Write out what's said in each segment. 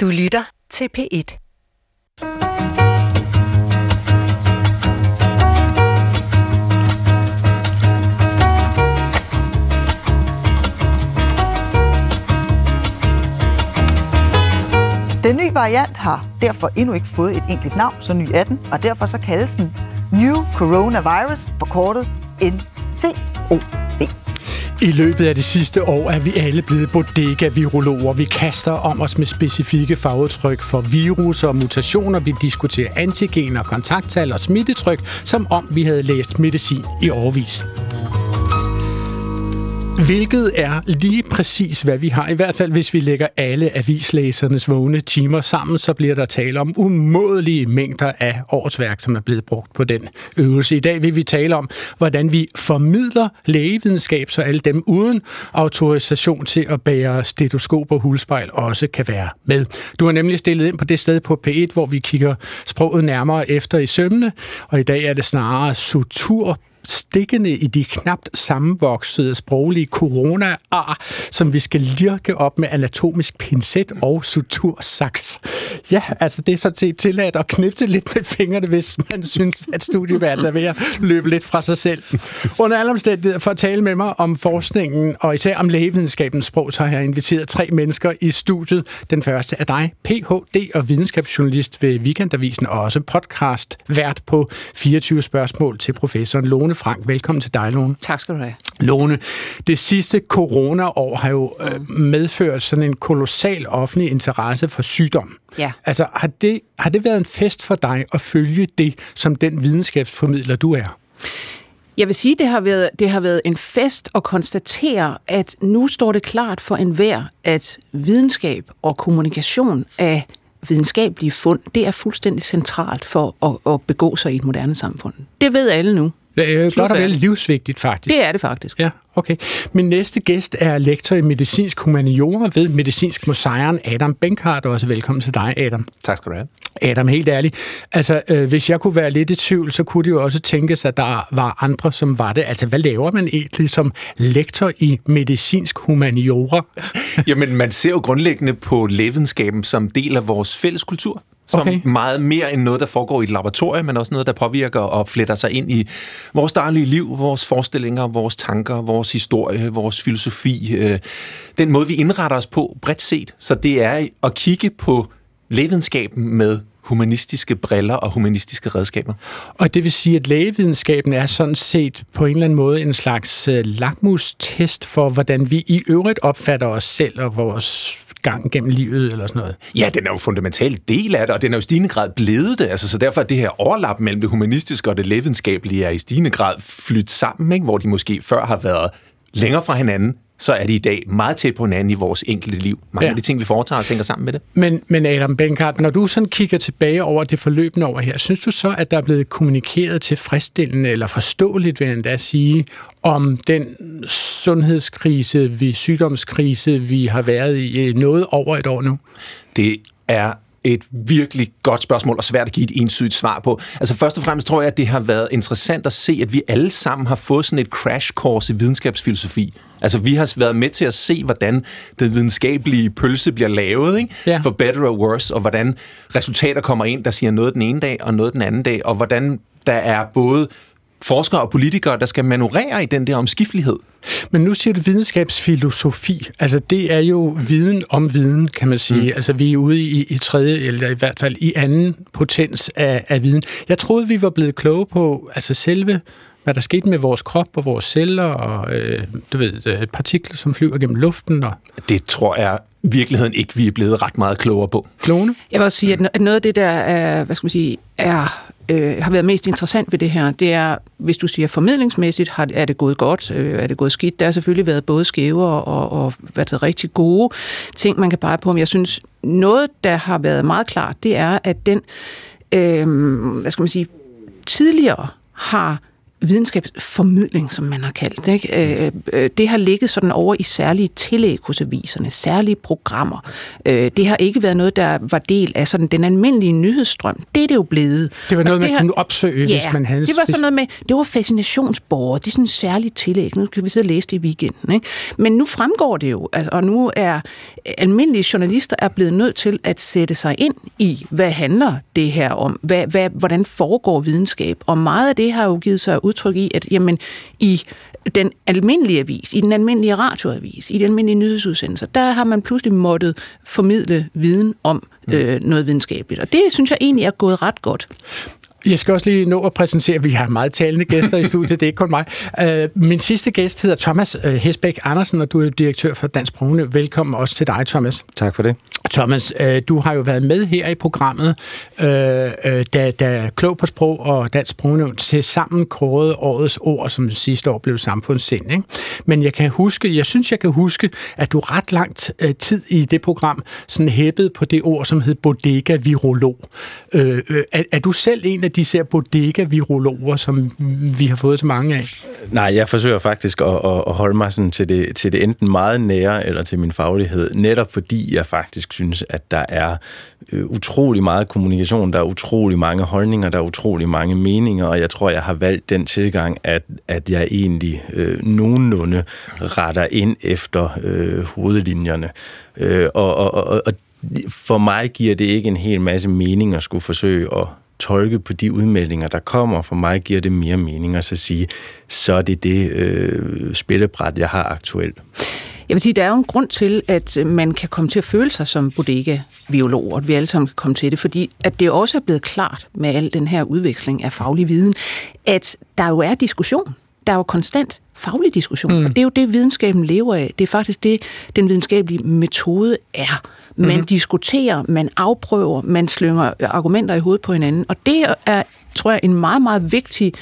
Du lytter til P1. Den nye variant har derfor endnu ikke fået et enkelt navn, så ny er den, og derfor så kaldes den New Coronavirus, forkortet NCO. I løbet af det sidste år er vi alle blevet bodega-virologer. Vi kaster om os med specifikke fagudtryk for virus og mutationer. Vi diskuterer antigener, kontakttal og smittetryk, som om vi havde læst medicin i årvis. Hvilket er lige præcis, hvad vi har. I hvert fald, hvis vi lægger alle avislæsernes vågne timer sammen, så bliver der tale om umådelige mængder af årsværk, som er blevet brugt på den øvelse. I dag vil vi tale om, hvordan vi formidler lægevidenskab, så alle dem uden autorisation til at bære stetoskop og hulspejl også kan være med. Du har nemlig stillet ind på det sted på P1, hvor vi kigger sproget nærmere efter i sømne, og i dag er det snarere sutur stikkende i de knapt sammenvoksede sproglige corona-ar, som vi skal lirke op med anatomisk pincet og sutursaks. Ja, altså det er sådan set tilladt at knipse lidt med fingrene, hvis man synes, at studieværden er ved at løbe lidt fra sig selv. Under alle omstændigheder, for at tale med mig om forskningen, og især om lægevidenskabens sprog, så har jeg inviteret tre mennesker i studiet. Den første er dig, Ph.D. og videnskabsjournalist ved Weekendavisen, og også podcast vært på 24 spørgsmål til professoren Lone Frank. Velkommen til dig, Lone. Tak skal du have. Lone, det sidste corona-år har jo øh, medført sådan en kolossal offentlig interesse for sygdom. Ja. Altså, har det, har det været en fest for dig at følge det, som den videnskabsformidler, du er? Jeg vil sige, det har været, det har været en fest at konstatere, at nu står det klart for enhver, at videnskab og kommunikation af videnskabelige fund, det er fuldstændig centralt for at, at begå sig i et moderne samfund. Det ved alle nu. Det er jo Slut godt og vel livsvigtigt, faktisk. Det er det faktisk. Ja, okay. Min næste gæst er lektor i medicinsk humaniora ved Medicinsk Museum, Adam Benkhardt. Også velkommen til dig, Adam. Tak skal du have. Adam, helt ærligt. Altså, øh, hvis jeg kunne være lidt i tvivl, så kunne det jo også tænkes, at der var andre, som var det. Altså, hvad laver man egentlig som lektor i medicinsk humaniora? Jamen, man ser jo grundlæggende på lægevidenskaben som del af vores fælles kultur. Som Okay. meget mere end noget, der foregår i et laboratorium, men også noget, der påvirker og fletter sig ind i vores daglige liv, vores forestillinger, vores tanker, vores historie, vores filosofi. øh, Den måde, vi indretter os på bredt set. Så det er at kigge på lægevidenskaben med humanistiske briller og humanistiske redskaber. Og det vil sige, at lægevidenskaben er sådan set på en eller anden måde en slags øh, lakmustest for, hvordan vi i øvrigt opfatter os selv og vores gang gennem livet eller sådan noget. Ja, den er jo en fundamental del af det, og den er jo i stigende grad blevet det. Altså, så derfor er det her overlap mellem det humanistiske og det lægevidenskabelige er i stigende grad flyttet sammen, ikke? hvor de måske før har været længere fra hinanden, så er de i dag meget tæt på hinanden i vores enkelte liv. Mange Ja. af de ting, vi foretager os, hænger sammen med det. Men, men Adam Benkhardt, når du sådan kigger tilbage over det forløbende over her, synes du så, at der er blevet kommunikeret tilfredsstillende eller forståeligt, vil jeg endda sige, om den sundhedskrise, vi, sygdomskrise, vi har været i øh, noget over et år nu? Det er et virkelig godt spørgsmål, og svært at give et entydigt svar på. Altså først og fremmest tror jeg, at det har været interessant at se, at vi alle sammen har fået sådan et crash course i videnskabsfilosofi. Altså vi har været med til at se, hvordan den videnskabelige pølse bliver lavet, ikke? Ja. for better or worse, og hvordan resultater kommer ind, der siger noget den ene dag og noget den anden dag, og hvordan der er både forskere og politikere, der skal manøvrere i den der omskiftelighed. Men nu siger du videnskabsfilosofi. Altså, det er jo viden om viden, kan man sige. Mm. Altså, vi er ude i, i tredje, eller i hvert fald i anden potens af, af viden. Jeg troede, vi var blevet kloge på altså selve, hvad der skete med vores krop og vores celler, og øh, du ved, øh, partikler, som flyver gennem luften, og Det tror jeg i virkeligheden ikke, vi er blevet ret meget klogere på. klone. Jeg vil også sige, at noget af det, der er, hvad skal man sige, er, øh, har været mest interessant ved det her, det er, hvis du siger formidlingsmæssigt, har, er det gået godt, øh, er det gået skidt. Der har selvfølgelig været både skæve og, og, og været det, rigtig gode ting, man kan pege på. Men jeg synes, noget, der har været meget klart, det er, at den, øh, hvad skal man sige, tidligere har videnskabsformidling, som man har kaldt det. Ikke? Øh, øh, det har ligget sådan over i særlige tillæg hos aviserne, særlige programmer. Øh, det har ikke været noget, der var del af sådan den almindelige nyhedsstrøm. Det er det jo blevet. Det var noget, man har, kunne opsøge, ja, hvis man havde... det var sådan noget med, det var fascinationsborger, det er sådan en særlig tillæg. Nu kan vi sidde og læse det i weekenden. Ikke? Men nu fremgår det jo, altså, og nu er almindelige journalister er blevet nødt til at sætte sig ind i, hvad handler det her om? Hvad, hvad, hvordan foregår videnskab? Og meget af det har jo givet sig udtryk i, at jamen, i den almindelige avis, i den almindelige radioavis, i den almindelige nyhedsudsendelse, der har man pludselig måttet formidle viden om mm. øh, noget videnskabeligt. Og det synes jeg egentlig er gået ret godt. Jeg skal også lige nå at præsentere, vi har meget talende gæster i studiet, det er ikke kun mig. Uh, min sidste gæst hedder Thomas uh, Hesbæk Andersen, og du er direktør for Dansk Prone. Velkommen også til dig, Thomas. Tak for det. Thomas, øh, du har jo været med her i programmet, uh, da, da Klog på Sprog og Dansk Sprognævn til sammen kårede årets ord, som sidste år blev samfundssind. Ikke? Men jeg kan huske, jeg synes, jeg kan huske, at du ret langt tid i det program sådan hæppede på det ord, som hed bodega-virolog. Uh, er, er du selv en af de ser bodega-virologer, som vi har fået så mange af? Nej, jeg forsøger faktisk at, at holde mig sådan til, det, til det enten meget nære eller til min faglighed, netop fordi jeg faktisk synes, at der er øh, utrolig meget kommunikation, der er utrolig mange holdninger, der er utrolig mange meninger, og jeg tror, jeg har valgt den tilgang, at, at jeg egentlig øh, nogenlunde retter ind efter øh, hovedlinjerne. Øh, og, og, og, og for mig giver det ikke en hel masse mening at skulle forsøge at tolke på de udmeldinger, der kommer. For mig giver det mere mening at så sige, så er det det øh, spillebræt, jeg har aktuelt. Jeg vil sige, der er jo en grund til, at man kan komme til at føle sig som bodega-biolog, og at vi alle sammen kan komme til det, fordi at det også er blevet klart med al den her udveksling af faglig viden, at der jo er diskussion. Der er jo konstant faglig diskussion, mm. og det er jo det, videnskaben lever af. Det er faktisk det, den videnskabelige metode er. Man mm-hmm. diskuterer, man afprøver, man slynger argumenter i hovedet på hinanden. Og det er, tror jeg, en meget, meget vigtig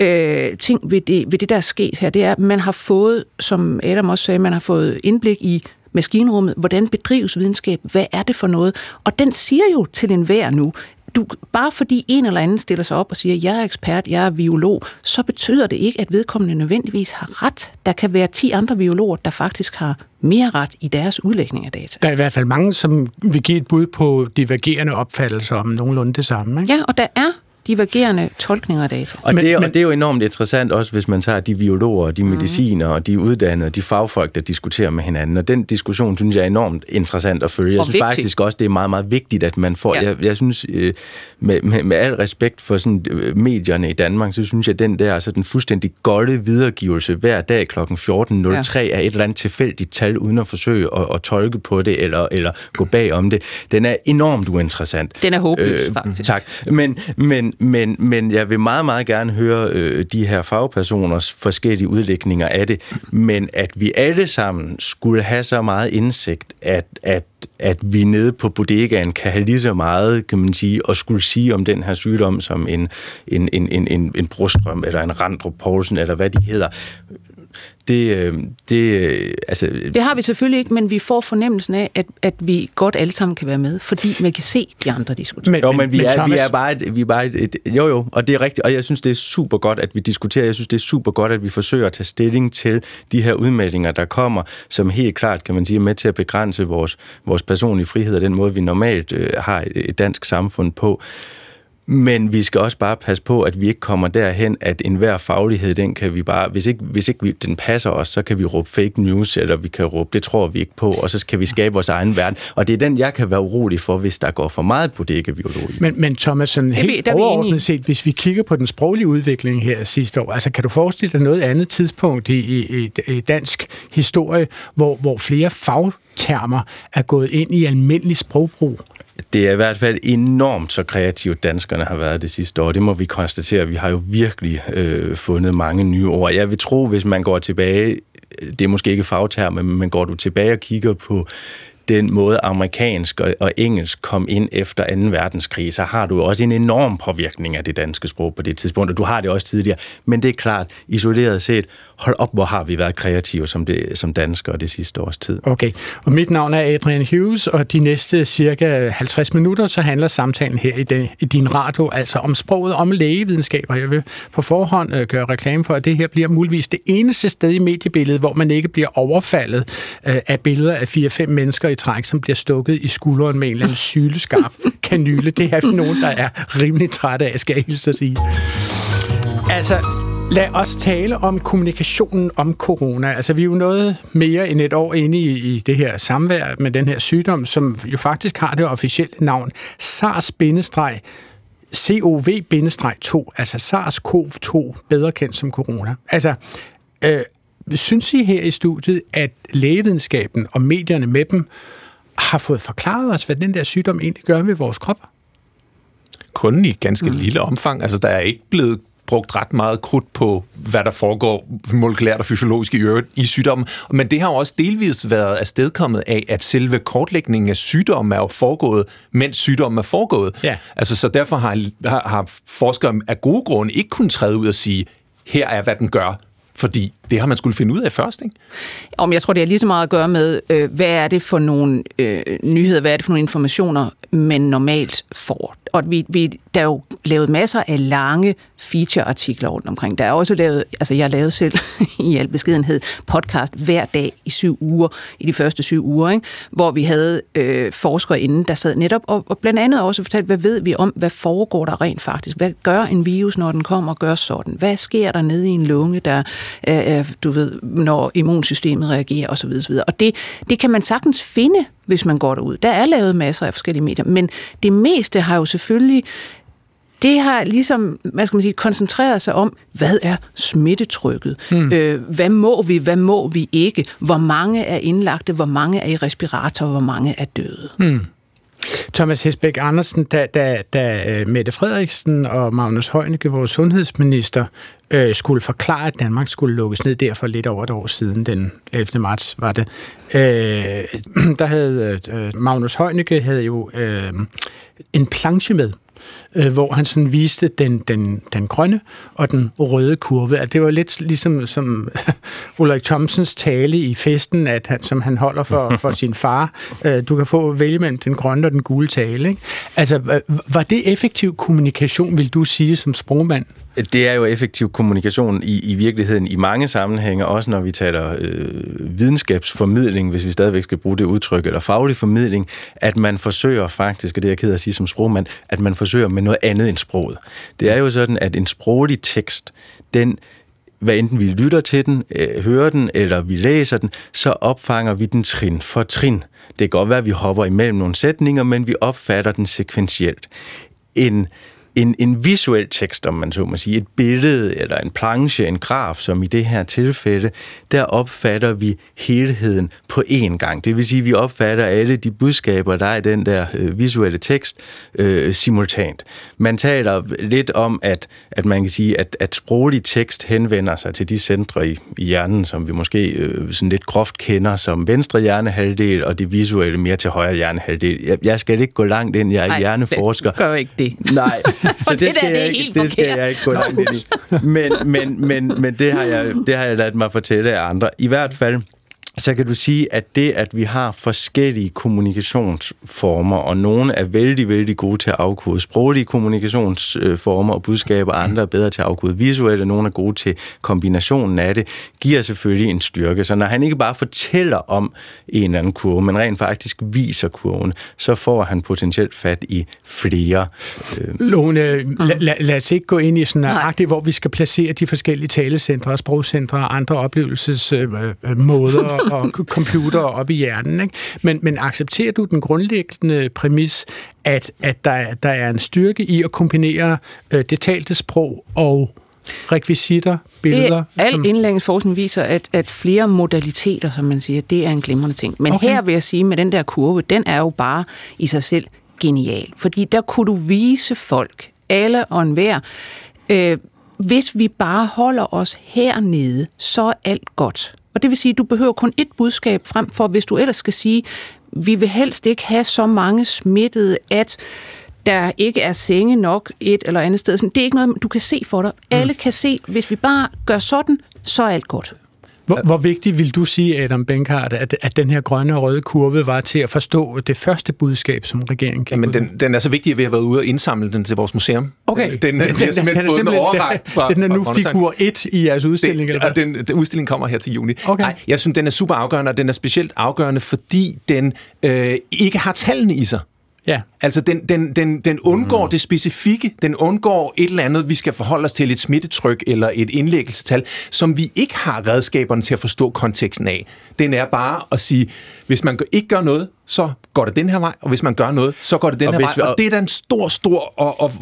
øh, ting ved det, ved det, der er sket her. Det er, at man har fået, som Adam også sagde, man har fået indblik i maskinrummet, hvordan bedrives videnskab, hvad er det for noget? Og den siger jo til enhver nu, du, bare fordi en eller anden stiller sig op og siger, jeg er ekspert, jeg er biolog, så betyder det ikke, at vedkommende nødvendigvis har ret. Der kan være 10 andre biologer, der faktisk har mere ret i deres udlægning af data. Der er i hvert fald mange, som vil give et bud på divergerende opfattelser om nogenlunde det samme. Ikke? Ja, og der er divergerende tolkninger af data. Og, men, det, men, og det er jo enormt interessant også, hvis man tager de biologer, de mediciner og de uddannede, de fagfolk, der diskuterer med hinanden. Og den diskussion, synes jeg er enormt interessant at følge. Jeg og synes vigtigt. faktisk også, det er meget, meget vigtigt, at man får... Ja. Jeg, jeg synes, øh, med, med, med al respekt for sådan, øh, medierne i Danmark, så synes jeg, at den der så den fuldstændig golde videregivelse hver dag kl. 14.03 ja. er et eller andet tilfældigt tal, uden at forsøge at, at tolke på det, eller, eller gå bag om det. Den er enormt uinteressant. Den er håbløs, øh, faktisk. Tak. Men, men, men, men jeg vil meget, meget gerne høre øh, de her fagpersoners forskellige udlægninger af det, men at vi alle sammen skulle have så meget indsigt, at, at at vi nede på bodegaen kan have lige så meget, kan man sige, og skulle sige om den her sygdom som en, en, en, en, en, en Brostrøm eller en Randrup Poulsen, eller hvad de hedder det, øh, det, øh, altså... det har vi selvfølgelig ikke, men vi får fornemmelsen af, at, at vi godt alle sammen kan være med, fordi man kan se de andre diskutere. Men, jo, men, vi, men, er, Thomas... vi er bare, et, vi er bare et, et, jo jo, og det er rigtigt, og jeg synes, det er super godt, at vi diskuterer. Jeg synes, det er super godt, at vi forsøger at tage stilling til de her udmeldinger, der kommer, som helt klart, kan man sige, er med til at begrænse vores, vores personlige frihed og den måde, vi normalt øh, har et, et dansk samfund på. Men vi skal også bare passe på, at vi ikke kommer derhen, at enhver faglighed, den kan vi bare, hvis ikke, hvis ikke vi, den passer os, så kan vi råbe fake news, eller vi kan råbe, det tror vi ikke på, og så kan vi skabe vores egen verden. Og det er den, jeg kan være urolig for, hvis der går for meget på det biologi. Men, men Thomas, sådan helt der overordnet set, hvis vi kigger på den sproglige udvikling her sidste år, altså kan du forestille dig noget andet tidspunkt i, i, i dansk historie, hvor, hvor flere fagtermer er gået ind i almindelig sprogbrug? Det er i hvert fald enormt så kreativt, danskerne har været det sidste år. Det må vi konstatere. Vi har jo virkelig øh, fundet mange nye ord. Jeg vil tro, hvis man går tilbage, øh, det er måske ikke fagterme, men man går du tilbage og kigger på den måde amerikansk og engelsk kom ind efter 2. verdenskrig, så har du også en enorm påvirkning af det danske sprog på det tidspunkt, og du har det også tidligere. Men det er klart, isoleret set, hold op, hvor har vi været kreative som, det, som danskere det sidste års tid. Okay, og mit navn er Adrian Hughes, og de næste cirka 50 minutter, så handler samtalen her i, den, i din radio altså om sproget, om lægevidenskaber. Jeg vil på forhånd øh, gøre reklame for, at det her bliver muligvis det eneste sted i mediebilledet, hvor man ikke bliver overfaldet øh, af billeder af fire-fem mennesker i træk, som bliver stukket i skulderen med en eller anden syleskarp kanyle. Det er nogen, der er rimelig trætte af, skal jeg hilse at sige. Altså, Lad os tale om kommunikationen om corona. Altså, vi er jo noget mere end et år inde i, i det her samvær med den her sygdom, som jo faktisk har det officielle navn SARS-CoV-2, altså SARS-CoV-2, bedre kendt som corona. Altså, øh, synes I her i studiet, at lægevidenskaben og medierne med dem har fået forklaret os, hvad den der sygdom egentlig gør ved vores krop? Kun i ganske mm. lille omfang. Altså, der er ikke blevet brugt ret meget krudt på, hvad der foregår molekylært og fysiologisk i øvrigt i sygdommen. Men det har jo også delvis været afstedkommet af, at selve kortlægningen af sygdommen er jo foregået, mens sygdommen er foregået. Ja. Altså, så derfor har, har, har forskere af gode grunde ikke kunnet træde ud og sige, her er, hvad den gør, fordi det har man skulle finde ud af først, ikke? Om jeg tror, det har lige så meget at gøre med, øh, hvad er det for nogle øh, nyheder, hvad er det for nogle informationer, man normalt får. Og vi, vi, der er jo lavet masser af lange feature-artikler rundt omkring. Der er også lavet, altså jeg lavede selv i al beskedenhed podcast hver dag i syv uger, i de første syv uger, ikke? hvor vi havde øh, forskere inden, der sad netop og, og blandt andet også fortalte, hvad ved vi om, hvad foregår der rent faktisk? Hvad gør en virus, når den kommer og gør sådan? Hvad sker der nede i en lunge, der øh, du ved, når immunsystemet reagerer osv. osv. Og det, det kan man sagtens finde, hvis man går derud. Der er lavet masser af forskellige medier, men det meste har jo selvfølgelig det har ligesom, hvad skal man sige, koncentreret sig om, hvad er smittetrykket? Mm. Øh, hvad må vi, hvad må vi ikke? Hvor mange er indlagte, hvor mange er i respirator, hvor mange er døde? Mm. Thomas Hesbæk Andersen, da, da, da øh, Mette Frederiksen og Magnus Heunicke, vores sundhedsminister, øh, skulle forklare, at Danmark skulle lukkes ned der for lidt over et år siden, den 11. marts var det, øh, der havde øh, Magnus Heunicke havde jo øh, en planche med, øh, hvor han sådan viste den, den, den grønne og den røde kurve. At det var lidt ligesom som Ulrik Thomsens tale i festen, at han, som han holder for, for sin far. Øh, du kan få vælge mellem den grønne og den gule tale. Ikke? Altså, var det effektiv kommunikation, vil du sige, som sprogmand? Det er jo effektiv kommunikation i, i virkeligheden i mange sammenhænge, også når vi taler øh, videnskabsformidling, hvis vi stadigvæk skal bruge det udtryk, eller faglig formidling, at man forsøger faktisk, og det er jeg ked af at sige som sprogmand, at man forsøger med noget andet end sproget. Det er jo sådan, at en sproglig tekst, den hvad enten vi lytter til den, øh, hører den, eller vi læser den, så opfanger vi den trin for trin. Det kan godt være, at vi hopper imellem nogle sætninger, men vi opfatter den sekventielt. En en, en visuel tekst, om man så må sige, et billede eller en planche, en graf, som i det her tilfælde, der opfatter vi helheden på én gang. Det vil sige, at vi opfatter alle de budskaber, der er i den der øh, visuelle tekst, øh, simultant. Man taler lidt om, at, at man kan sige, at, at sproglig tekst henvender sig til de centre i, i hjernen, som vi måske øh, sådan lidt groft kender som venstre hjernehalvdel, og det visuelle mere til højre hjernehalvdel. Jeg, jeg skal ikke gå langt ind, jeg er Nej, hjerneforsker. gør ikke det. Nej, så det, det, skal, der, jeg, det, det skal jeg ikke gå langt ind i. Men, men, men, men det, har jeg, det har jeg ladet mig fortælle af andre. I hvert fald, så kan du sige, at det, at vi har forskellige kommunikationsformer, og nogle er vældig, vældig gode til at afkode sproglige kommunikationsformer og budskaber, andre er bedre til at afkode visuelle, nogle er gode til kombinationen af det, giver selvfølgelig en styrke. Så når han ikke bare fortæller om en eller anden kurve, men rent faktisk viser kurven, så får han potentielt fat i flere. Øh. Lone, mm. la, la, lad os ikke gå ind i sådan nøjagtigt, hvor vi skal placere de forskellige talecentre, sprogcentre og andre oplevelsesmåder og computer op i hjernen. Ikke? Men, men accepterer du den grundlæggende præmis, at, at der, der er en styrke i at kombinere øh, det talte sprog og rekvisitter, billeder? Det, al indlæringsforskning viser, at, at flere modaliteter, som man siger, det er en glimrende ting. Men okay. her vil jeg sige, med den der kurve, den er jo bare i sig selv genial. Fordi der kunne du vise folk, alle og enhver, øh, hvis vi bare holder os hernede, så er alt godt. Og det vil sige, at du behøver kun et budskab frem for, hvis du ellers skal sige, vi vil helst ikke have så mange smittede, at der ikke er senge nok et eller andet sted. Det er ikke noget, du kan se for dig. Alle kan se, hvis vi bare gør sådan, så er alt godt. Hvor, hvor vigtigt vil du sige, Adam Benkhardt, at, at den her grønne og røde kurve var til at forstå det første budskab, som regeringen gik Jamen, den, den er så vigtig, at vi har været ude og indsamle den til vores museum. Okay. Den, den, den, den, den, den, er simpelthen- fra, den er nu fra figur 1 i jeres udstilling, det, eller hvad? den, den udstilling kommer her til juni. Okay. Nej, jeg synes, den er super afgørende, og den er specielt afgørende, fordi den øh, ikke har tallene i sig. Ja. Altså, den, den, den, den undgår mm. det specifikke, den undgår et eller andet, vi skal forholde os til, et smittetryk eller et indlæggelsestal, som vi ikke har redskaberne til at forstå konteksten af. Den er bare at sige, hvis man ikke gør noget, så går det den her vej, og hvis man gør noget, så går det den Og her vej. vi- Og det er der en stor, stor og, og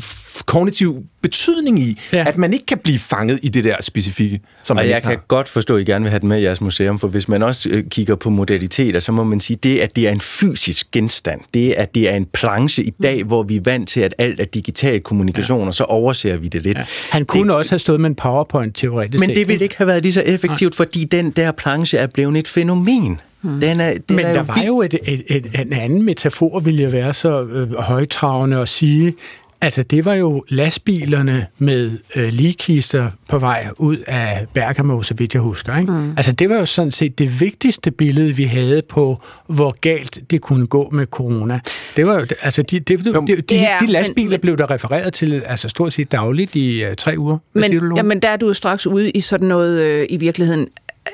kognitiv betydning i, Ja. ja. at man ikke kan blive fanget i det der specifikke, som man Og jeg kan har. godt forstå, at I gerne vil have den med i jeres museum, for hvis man også øh, kigger på modaliteter, så må man sige, det at det er en fysisk genstand, det at det er en planche i dag, hvor vi er vant til, at alt er digital kommunikation, og så overser vi det lidt. Ja. Han kunne også have stået med en PowerPoint teoretisk Men det ville ikke have været lige så effektivt, fordi den der planche er blevet et fænomen. Den er, den Men er der var vild. jo et, et, et, en anden metafor, ville jeg være så øh, højtravende at sige, altså det var jo lastbilerne med øh, ligkister på vej ud af Bergamo, så vidt jeg husker. Ikke? Mm. Altså det var jo sådan set det vigtigste billede, vi havde på, hvor galt det kunne gå med corona. Det var jo, altså de, de, de, de, de, Ja, de men- lastbiler men- blev der refereret til, altså stort set dagligt i uh, tre uger. Hvad siger du, Men, Lone? jamen, der er du jo straks ude i sådan noget, øh, i virkeligheden,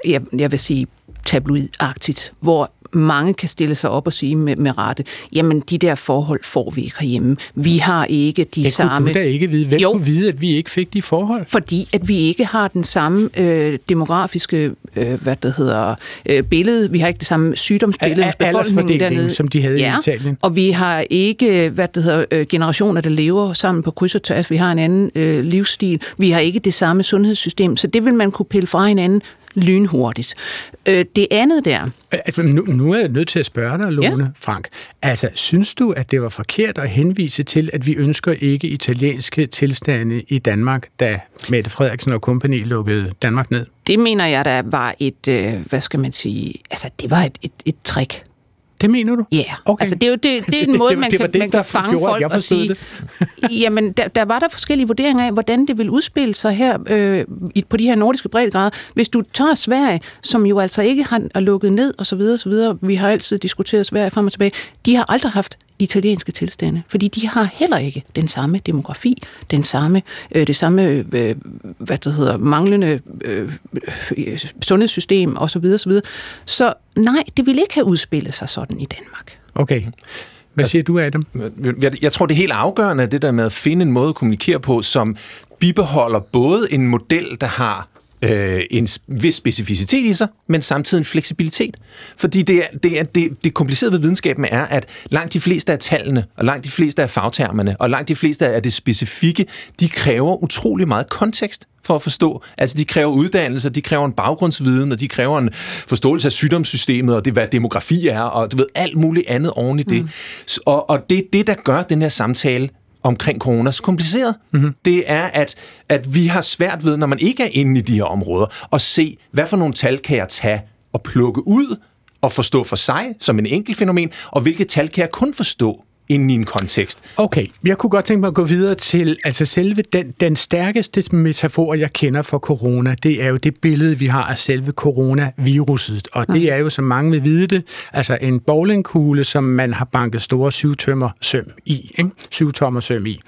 jeg, jeg vil sige tabloidagtigt, hvor mange kan stille sig op og sige med, med rette, jamen de der forhold får vi ikke herhjemme. Vi har ikke de det samme... kunne du da ikke vide. Hvem Jo. kunne vide, at vi ikke fik de forhold? fordi at vi ikke har den samme øh, demografiske øh, hvad det hedder, øh, billede. Vi har ikke det samme sygdomsbillede hos befolkningen dernede. som de havde i ja, Italien. Og vi har ikke hvad det hedder, øh, generationer, der lever sammen på kryds og tværs. Vi har en anden øh, livsstil. Vi har ikke det samme sundhedssystem. Så det vil man kunne pille fra hinanden lynhurtigt. Øh, det andet der, Altså, nu, nu er jeg nødt til at spørge dig, Lone ja. Frank. Altså, synes du, at det var forkert at henvise til, at vi ønsker ikke italienske tilstande i Danmark, da Mette Frederiksen og kompagni lukkede Danmark ned? det mener jeg, der var et, øh, hvad skal man sige, altså det var et, et, et trick. Det mener du? Ja, yeah. Okay. altså det er jo det, det er en måde, det- man det kan, det, man kan fange gjorde, folk jeg og sige, jamen der, der var der forskellige vurderinger af, hvordan det vil udspille sig her øh, på de her nordiske breddegrader. Hvis du tager Sverige, som jo altså ikke har lukket ned og så videre, og så videre, vi har altid diskuteret Sverige frem og tilbage, de har aldrig haft italienske tilstande, fordi de har heller ikke den samme demografi, den samme, øh, det samme, øh, hvad det hedder, manglende øh, øh, sundhedssystem og så videre, så videre. Så nej, det vil ikke have udspillet sig sådan i Danmark. Okay. Hvad siger du, Adam? Jeg, jeg tror, det er helt afgørende, det der med at finde en måde at kommunikere på, som bibeholder både en model, der har øh, en vis specificitet i sig, men samtidig en fleksibilitet. Fordi det, er, det, er, det, det komplicerede ved videnskaben er, at langt de fleste af tallene, og langt de fleste af fagtermerne, og langt de fleste af det specifikke, de kræver utrolig meget kontekst for at forstå. Altså, de kræver uddannelse, de kræver en baggrundsviden, og de kræver en forståelse af sygdomssystemet, og det, hvad demografi er, og du ved, alt muligt andet oven i det. Mm. Og, og det er det, der gør den her samtale omkring corona så kompliceret. Mm-hmm. Det er, at, at vi har svært ved, når man ikke er inde i de her områder, at se, hvad for nogle tal kan jeg tage og plukke ud og forstå for sig som en enkelt fænomen, og hvilke tal kan jeg kun forstå inden i en kontekst. Okay, jeg kunne godt tænke mig at gå videre til, altså selve den, den stærkeste metafor, jeg kender for corona, det er jo det billede, vi har af selve coronaviruset. Og det er jo, som mange vil vide det, altså en bowlingkugle, som man har banket store syvtømmer søm i, ikke? syvtommer søm i.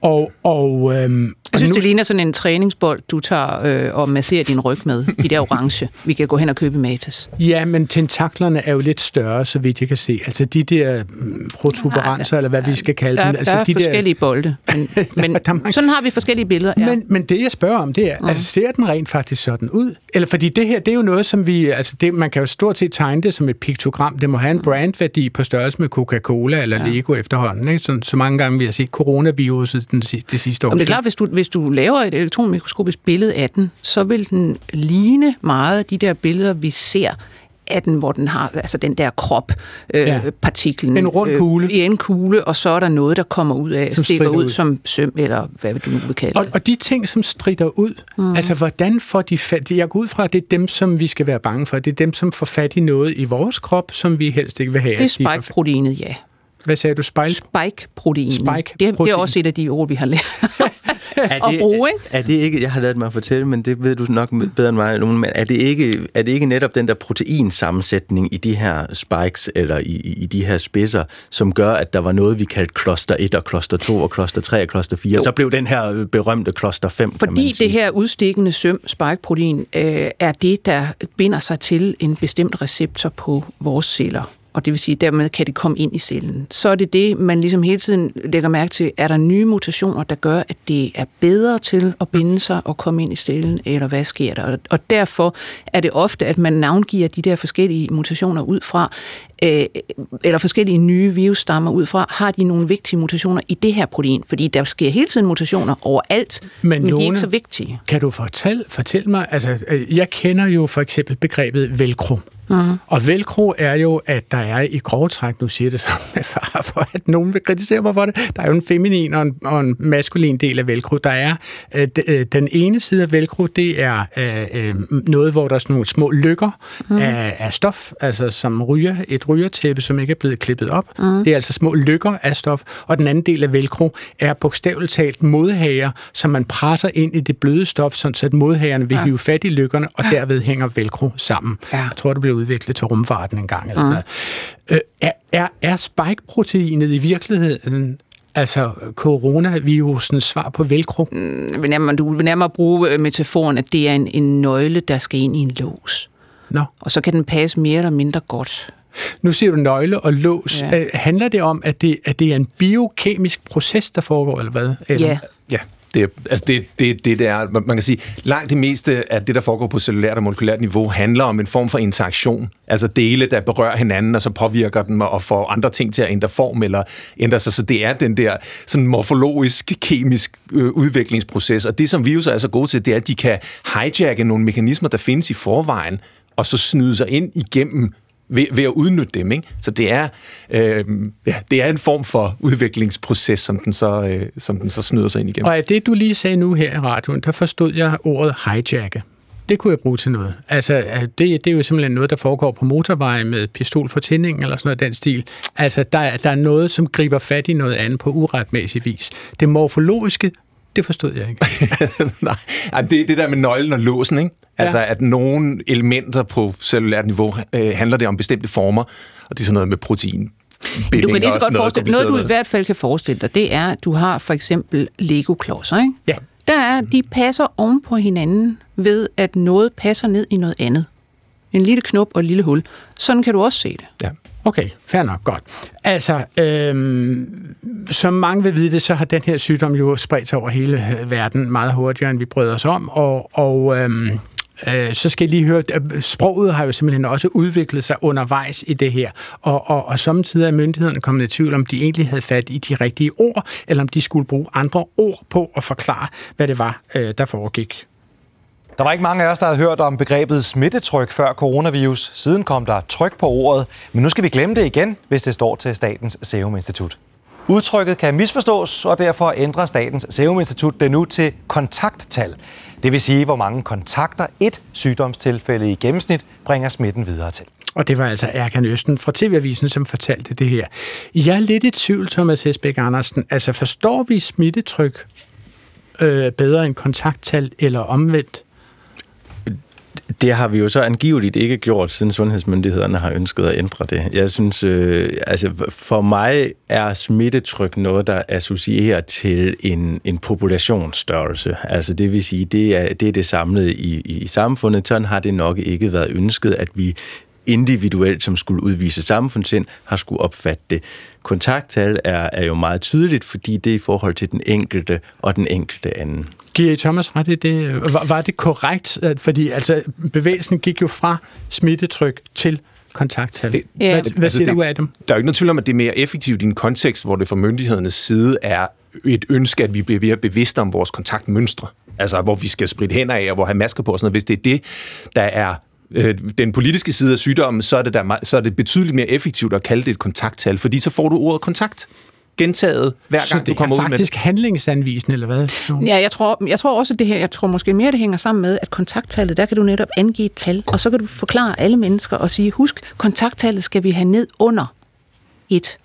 Og, og, øhm, Jeg synes, nu, det ligner sådan en træningsbold, du tager øh, og masserer din ryg med. De der orange. Vi kan gå hen og købe i Matas. Ja, men tentaklerne er jo lidt større, så vidt jeg kan se. Altså de der mm, protuberanser, eller hvad vi skal kalde Der, dem. der Altså er de forskellige bolde. Men, men der er mange- sådan har vi forskellige billeder. Ja. Men, men det, jeg spørger om, det er, mm. altså, ser den rent faktisk sådan ud? Eller fordi det her, det er jo noget, som vi, altså det, man kan jo stort set tegne det som et piktogram. Det må have en brandværdi på størrelse med Coca-Cola eller ja. Lego efterhånden. Ikke? Så, så mange gange vi har set coronaviruset den, det sidste år. Om det er klart, hvis du, hvis du laver et elektronmikroskopisk billede af den, så vil den ligne meget af de der billeder, vi ser af den, hvor den har altså den der krop, øh, Ja. partiklen. En rund kugle. Øh, I en kugle, og så er der noget, der kommer ud af, Som stikker ud, ud. som søm, eller hvad vil du nu vil kalde Og, det. og de ting, som strider ud, mm. altså hvordan får de fat... Jeg går ud fra, at det er dem, som vi skal være bange for. Det er dem, som får fat i noget i vores krop, som vi helst ikke vil have. Det er spike-proteinet, ja. Hvad sagde du? Spejl? Spike-protein. Spike det, det er også et af de ord, vi har lært er at bruge, ikke? Er det ikke, jeg har lært mig at fortælle, men det ved du nok bedre end mig, men er det ikke, er det ikke netop den der proteinsammensætning i de her spikes, eller i, i de her spidser, som gør, at der var noget, vi kaldte kloster 1 og kloster 2 og kloster 3 og kloster 4, jo. så blev den her berømte kloster 5, Fordi det her udstikkende søm, spike-protein, øh, er det, der binder sig til en bestemt receptor på vores celler og det vil sige, dermed kan det komme ind i cellen. Så er det det, man ligesom hele tiden lægger mærke til, er der nye mutationer, der gør, at det er bedre til at binde sig og komme ind i cellen, eller hvad sker der? Og derfor er det ofte, at man navngiver de der forskellige mutationer ud fra, øh, eller forskellige nye virusstammer ud fra, har de nogle vigtige mutationer i det her protein? Fordi der sker hele tiden mutationer overalt, men, men de er ikke så vigtige. Kan du fortælle, fortælle mig, altså jeg kender jo for eksempel begrebet velcro. Mm. Og velcro er jo, at der er i grove træk, nu siger det som med far for, at nogen vil kritisere mig for det, der er jo en feminin og en, og en maskulin del af velcro. Der er øh, øh, den ene side af velcro, det er øh, øh, noget, hvor der er sådan nogle små lykker mm. af, af stof, altså som ryger, et rygertæppe, som ikke er blevet klippet op. Mm. Det er altså små lykker af stof. Og den anden del af velcro er bogstaveligt talt modhager, som man presser ind i det bløde stof, så at modhagerne vil ja. hive fat i lykkerne, og derved hænger velcro sammen. Ja. Jeg tror, det bliver udviklet til rumfarten en gang. Eller mm. øh, er, er, er spike-proteinet i virkeligheden altså coronavirusens svar på velcro? Mm, du vil nærmere bruge øh, metaforen, at det er en, en nøgle, der skal ind i en lås. Nå. Og så kan den passe mere eller mindre godt. Nu siger du nøgle og lås. Ja. Handler det om, at det, at det er en biokemisk proces, der foregår, eller hvad? Eller? Ja. Ja, det, altså det, det, det der, man kan sige, langt det meste af det, der foregår på cellulært og molekylært niveau, handler om en form for interaktion. Altså dele, der berører hinanden, og så påvirker dem og får andre ting til at ændre form eller ændre sig. Så det er den der sådan morfologisk, kemisk øh, udviklingsproces. Og det, som virus er så gode til, det er, at de kan hijacke nogle mekanismer, der findes i forvejen, og så snyde sig ind igennem ved, ved at udnytte dem. Ikke? Så det er, øh, ja, det er en form for udviklingsproces, som den, så, øh, som den så snyder sig ind igennem. Og af det, du lige sagde nu her i radioen, der forstod jeg ordet hijacke. Det kunne jeg bruge til noget. Altså, det, det er jo simpelthen noget, der foregår på motorveje med pistol for tænding eller sådan noget den stil. Altså, der, der er noget, som griber fat i noget andet på uretmæssig vis. Det morfologiske, det forstod jeg ikke. Nej, det er det der med nøglen og låsen, ikke? Altså, ja. at nogle elementer på cellulært niveau øh, handler det om bestemte former, og det er sådan noget med protein. Du kan lige så godt forestille noget, du i hvert fald kan forestille dig, det er, at du har for eksempel Lego-klodser, ikke? Ja. Der er, de passer oven på hinanden ved, at noget passer ned i noget andet. En lille knop og et lille hul. Sådan kan du også se det. Ja. Okay, fair nok, godt. Altså, øhm, som mange vil vide det, så har den her sygdom jo spredt sig over hele verden meget hurtigere, end vi brød os om, og, og øhm, øh, så skal jeg lige høre, at sproget har jo simpelthen også udviklet sig undervejs i det her, og, og, og samtidig er myndighederne kommet i tvivl, om de egentlig havde fat i de rigtige ord, eller om de skulle bruge andre ord på at forklare, hvad det var, øh, der foregik. Der var ikke mange af os, der havde hørt om begrebet smittetryk før coronavirus. Siden kom der tryk på ordet, men nu skal vi glemme det igen, hvis det står til Statens Serum Institut. Udtrykket kan misforstås, og derfor ændrer Statens Serum Institut det nu til kontakttal. Det vil sige, hvor mange kontakter et sygdomstilfælde i gennemsnit bringer smitten videre til. Og det var altså Erkan Østen fra TV-avisen, som fortalte det her. Jeg er lidt i tvivl, Thomas Hesbæk Andersen. Altså forstår vi smittetryk øh, bedre end kontakttal eller omvendt? Det har vi jo så angiveligt ikke gjort, siden sundhedsmyndighederne har ønsket at ændre det. Jeg synes, øh, altså for mig er smittetryk noget, der associerer til en, en populationsstørrelse. Altså det vil sige, det er det, er det samlede i, i samfundet. Sådan har det nok ikke været ønsket, at vi individuelt, som skulle udvise samfundssind, har skulle opfatte det. Kontakttal er, er jo meget tydeligt, fordi det er i forhold til den enkelte og den enkelte anden. Giver I Thomas ret i det? Var, var det korrekt? Fordi altså, bevægelsen gik jo fra smittetryk til kontakttal. Det, Ja. Hvad, hvad Altså, siger det- du af dem? Der er jo ikke noget tvivl om, at det er mere effektivt i en kontekst, hvor det fra myndighedernes side er et ønske, at vi bliver mere bevidste om vores kontaktmønstre. Altså, hvor vi skal spritte hænder af, og hvor have masker på og sådan noget. Hvis det er det, der er øh, den politiske side af sygdommen, så er, det der, så er det betydeligt mere effektivt at kalde det et kontakttal, fordi så får du ordet kontakt gentaget, hver Så gang det du kommer er ud med det. faktisk handlingsanvisende, eller hvad? Ja, jeg tror, jeg tror også, at det her, jeg tror måske mere, det hænger sammen med, at kontakttallet, der kan du netop angive et tal, og så kan du forklare alle mennesker og sige, husk, kontakttallet skal vi have ned under et.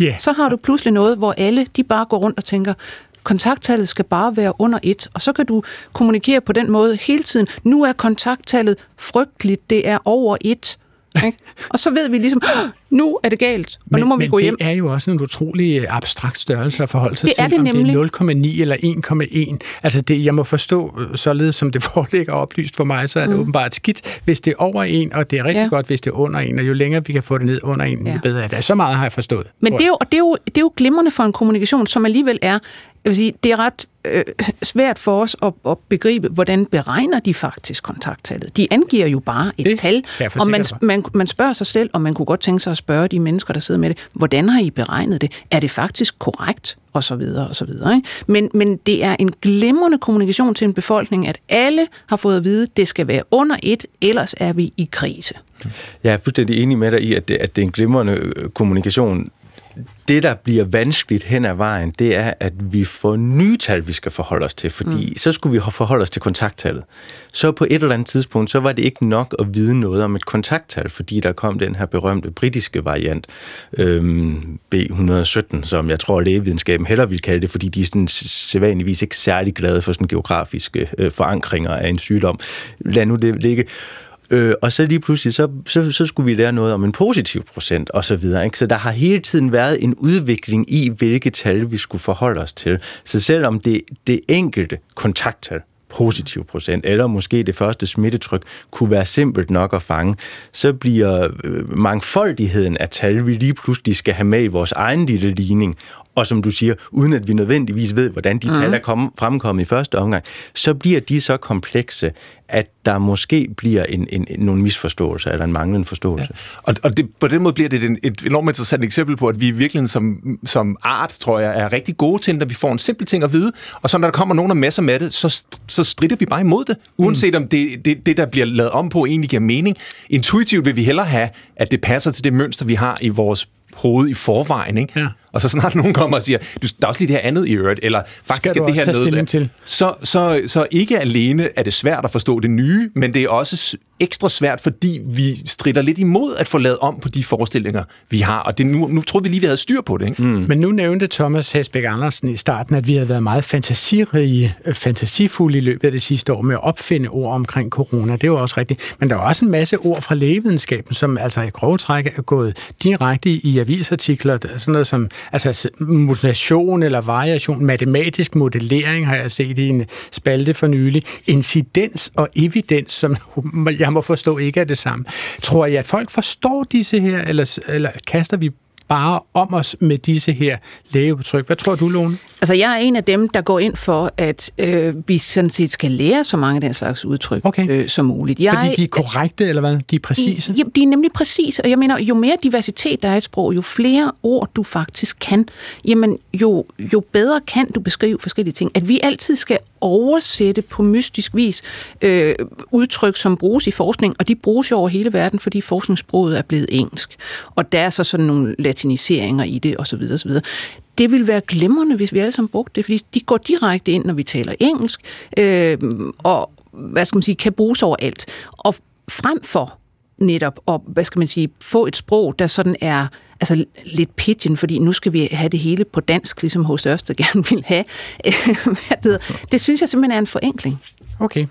Ja. Så har du pludselig noget, hvor alle de bare går rundt og tænker, kontakttallet skal bare være under et, og så kan du kommunikere på den måde hele tiden. Nu er kontakttallet frygteligt, det er over et. Ikke? Og så ved vi ligesom, nu er det galt, og men, nu må vi gå hjem. det er jo også en utrolig abstrakt størrelse at forholde sig Det til, er det om nemlig. det er 0,9 eller 1,1. Altså det, jeg må forstå, øh, således som det foreligger oplyst for mig, så er det mm. åbenbart skidt, hvis det er over 1, og det er rigtig Ja. godt, hvis det er under 1, og jo længere vi kan få det ned under 1, ja. Jo bedre er det. Så meget har jeg forstået. Men det er, jo, og det, er jo, det er jo glimrende for en kommunikation, som alligevel er, jeg vil sige, det er ret øh, svært for os at, at begribe, hvordan beregner de faktisk kontakttallet. De angiver jo bare et Det tal, og man, man, man spørger sig selv, og man kunne godt tænke sig at spørge de mennesker, der sidder med det, hvordan har I beregnet det? Er det faktisk korrekt? Og så videre, og så videre. Ikke? Men, men det er en glimrende kommunikation til en befolkning, at alle har fået at vide, at det skal være under et, ellers er vi i krise. Jeg er fuldstændig enig med dig i, at det, at det er en glimrende øh, kommunikation. Det, der bliver vanskeligt hen ad vejen, det er, at vi får nye tal, vi skal forholde os til, fordi mm. så skulle vi forholde os til kontakttallet. Så på et eller andet tidspunkt, så var det ikke nok at vide noget om et kontakttal, fordi der kom den her berømte britiske variant, øhm, B117, som jeg tror, lægevidenskaben heller vil kalde det, fordi de er sådan sædvanligvis ikke særlig glade for sådan geografiske øh, forankringer af en sygdom. Lad nu det ligge. Øh, og så lige pludselig, så, så, så skulle vi lære noget om en positiv procent og så videre. Ikke? Så der har hele tiden været en udvikling i, hvilke tal vi skulle forholde os til. Så selvom det, det enkelte kontakttal, positiv procent, eller måske det første smittetryk, kunne være simpelt nok at fange, så bliver øh, mangfoldigheden af tal, vi lige pludselig skal have med i vores egen lille ligning, og som du siger, uden at vi nødvendigvis ved, hvordan de tal er kommet, fremkommet i første omgang, så bliver de så komplekse, at der måske bliver en, en, en, nogle misforståelser eller en manglende forståelse. Ja. Og, og det, på den måde bliver det et, et enormt interessant eksempel på, at vi i virkeligheden som, som art, tror jeg, er rigtig gode til, når vi får en simpel ting at vide, og så når der kommer nogen og masser med det, så, så strider vi bare imod det, uanset mm. om det, det, det, der bliver lavet om på, egentlig giver mening. Intuitivt vil vi hellere have, at det passer til det mønster, vi har i vores hoved i forvejen, ikke? Ja. Og så snart nogen kommer og siger, du, der er også lige det her andet i øvrigt, eller faktisk Skal du er det her noget, til? Så, så, så ikke alene er det svært at forstå det nye, men det er også ekstra svært, fordi vi strider lidt imod at få lavet om på de forestillinger, vi har. Og det, nu, nu troede vi lige, vi havde styr på det. Ikke? Mm. Men nu nævnte Thomas Hesbæk Andersen i starten, at vi havde været meget fantasirige, øh, fantasifulde i løbet af det sidste år med at opfinde ord omkring corona. Det var også rigtigt. Men der er også en masse ord fra lægevidenskaben, som altså i grove træk er gået direkte i avisartikler. Sådan noget som altså, mutation eller variation, matematisk modellering har jeg set i en spalte for nylig. Incidens og evidens, som jeg må forstå ikke er det samme. Tror jeg, at folk forstår disse her, eller, eller kaster vi bare om os med disse her lægeudtryk. Hvad tror du, Lone? Altså, jeg er en af dem, der går ind for, at øh, vi sådan set skal lære så mange af den slags udtryk Okay. øh, som muligt. Jeg, Fordi de er korrekte, eller hvad? De er præcise? Ja, de er nemlig præcise, og jeg mener, jo mere diversitet der er i et sprog, jo flere ord du faktisk kan, jamen jo, jo bedre kan du beskrive forskellige ting. At vi altid skal oversætte på mystisk vis øh, udtryk, som bruges i forskning, og de bruges jo over hele verden, fordi forskningssproget er blevet engelsk. Og der er så sådan nogle latiniseringer i det, osv. osv. Det ville være glemrende, hvis vi alle sammen brugte det, fordi de går direkte ind, når vi taler engelsk, øh, og hvad skal man sige, kan bruges overalt. Og frem for netop at, hvad skal man sige, få et sprog, der sådan er altså lidt pigeon, fordi nu skal vi have det hele på dansk, ligesom hos os, der gerne vil have. Hvad det, det synes jeg simpelthen er en forenkling. Okay.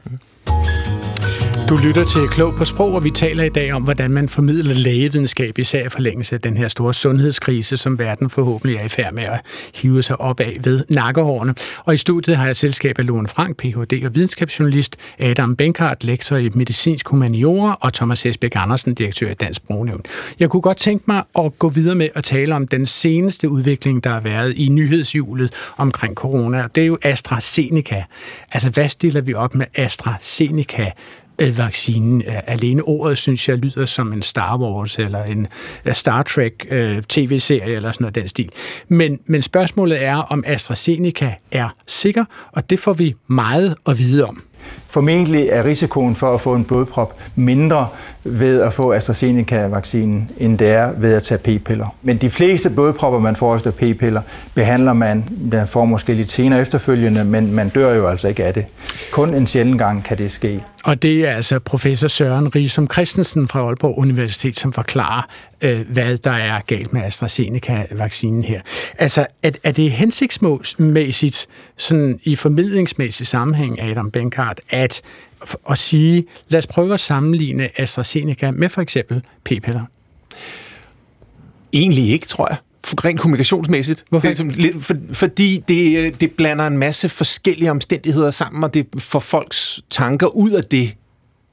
Du lytter til Klog på Sprog, og vi taler i dag om, hvordan man formidler lægevidenskab, især i forlængelse af den her store sundhedskrise, som verden forhåbentlig er i færd med at hive sig op af ved nakkehårene. Og i studiet har jeg selskab af Lone Frank, Ph.D. og videnskabsjournalist, Adam Benkart, lektor i medicinsk humaniora, og Thomas Esbæk Andersen, direktør i Dansk Sprognævn. Jeg kunne godt tænke mig at gå videre med at tale om den seneste udvikling, der har været i nyhedshjulet omkring corona. Det er jo AstraZeneca. Altså, hvad stiller vi op med AstraZeneca? Øh, vaccinen. Alene ordet, synes jeg, lyder som en Star Wars eller en øh, Star Trek øh, tv-serie eller sådan noget den stil. Men, men spørgsmålet er, om AstraZeneca er sikker, og det får vi meget at vide om. Formentlig er risikoen for at få en blodprop mindre ved at få AstraZeneca-vaccinen, end det er ved at tage p-piller. Men de fleste blodpropper, man får efter p-piller, behandler man, man får måske lidt senere efterfølgende, men man dør jo altså ikke af det. Kun en sjælden gang kan det ske. Og det er altså professor Søren Riesum Christensen fra Aalborg Universitet, som forklarer, øh, hvad der er galt med AstraZeneca-vaccinen her. Altså, er, er det hensigtsmæssigt, sådan i formidlingsmæssig sammenhæng, Adam Benkart, at, at sige, lad os prøve at sammenligne AstraZeneca med for eksempel p-piller? Egentlig ikke, tror jeg rent kommunikationsmæssigt. Hvorfor? Det er lidt, for, fordi det, det blander en masse forskellige omstændigheder sammen, og det får folks tanker ud af det,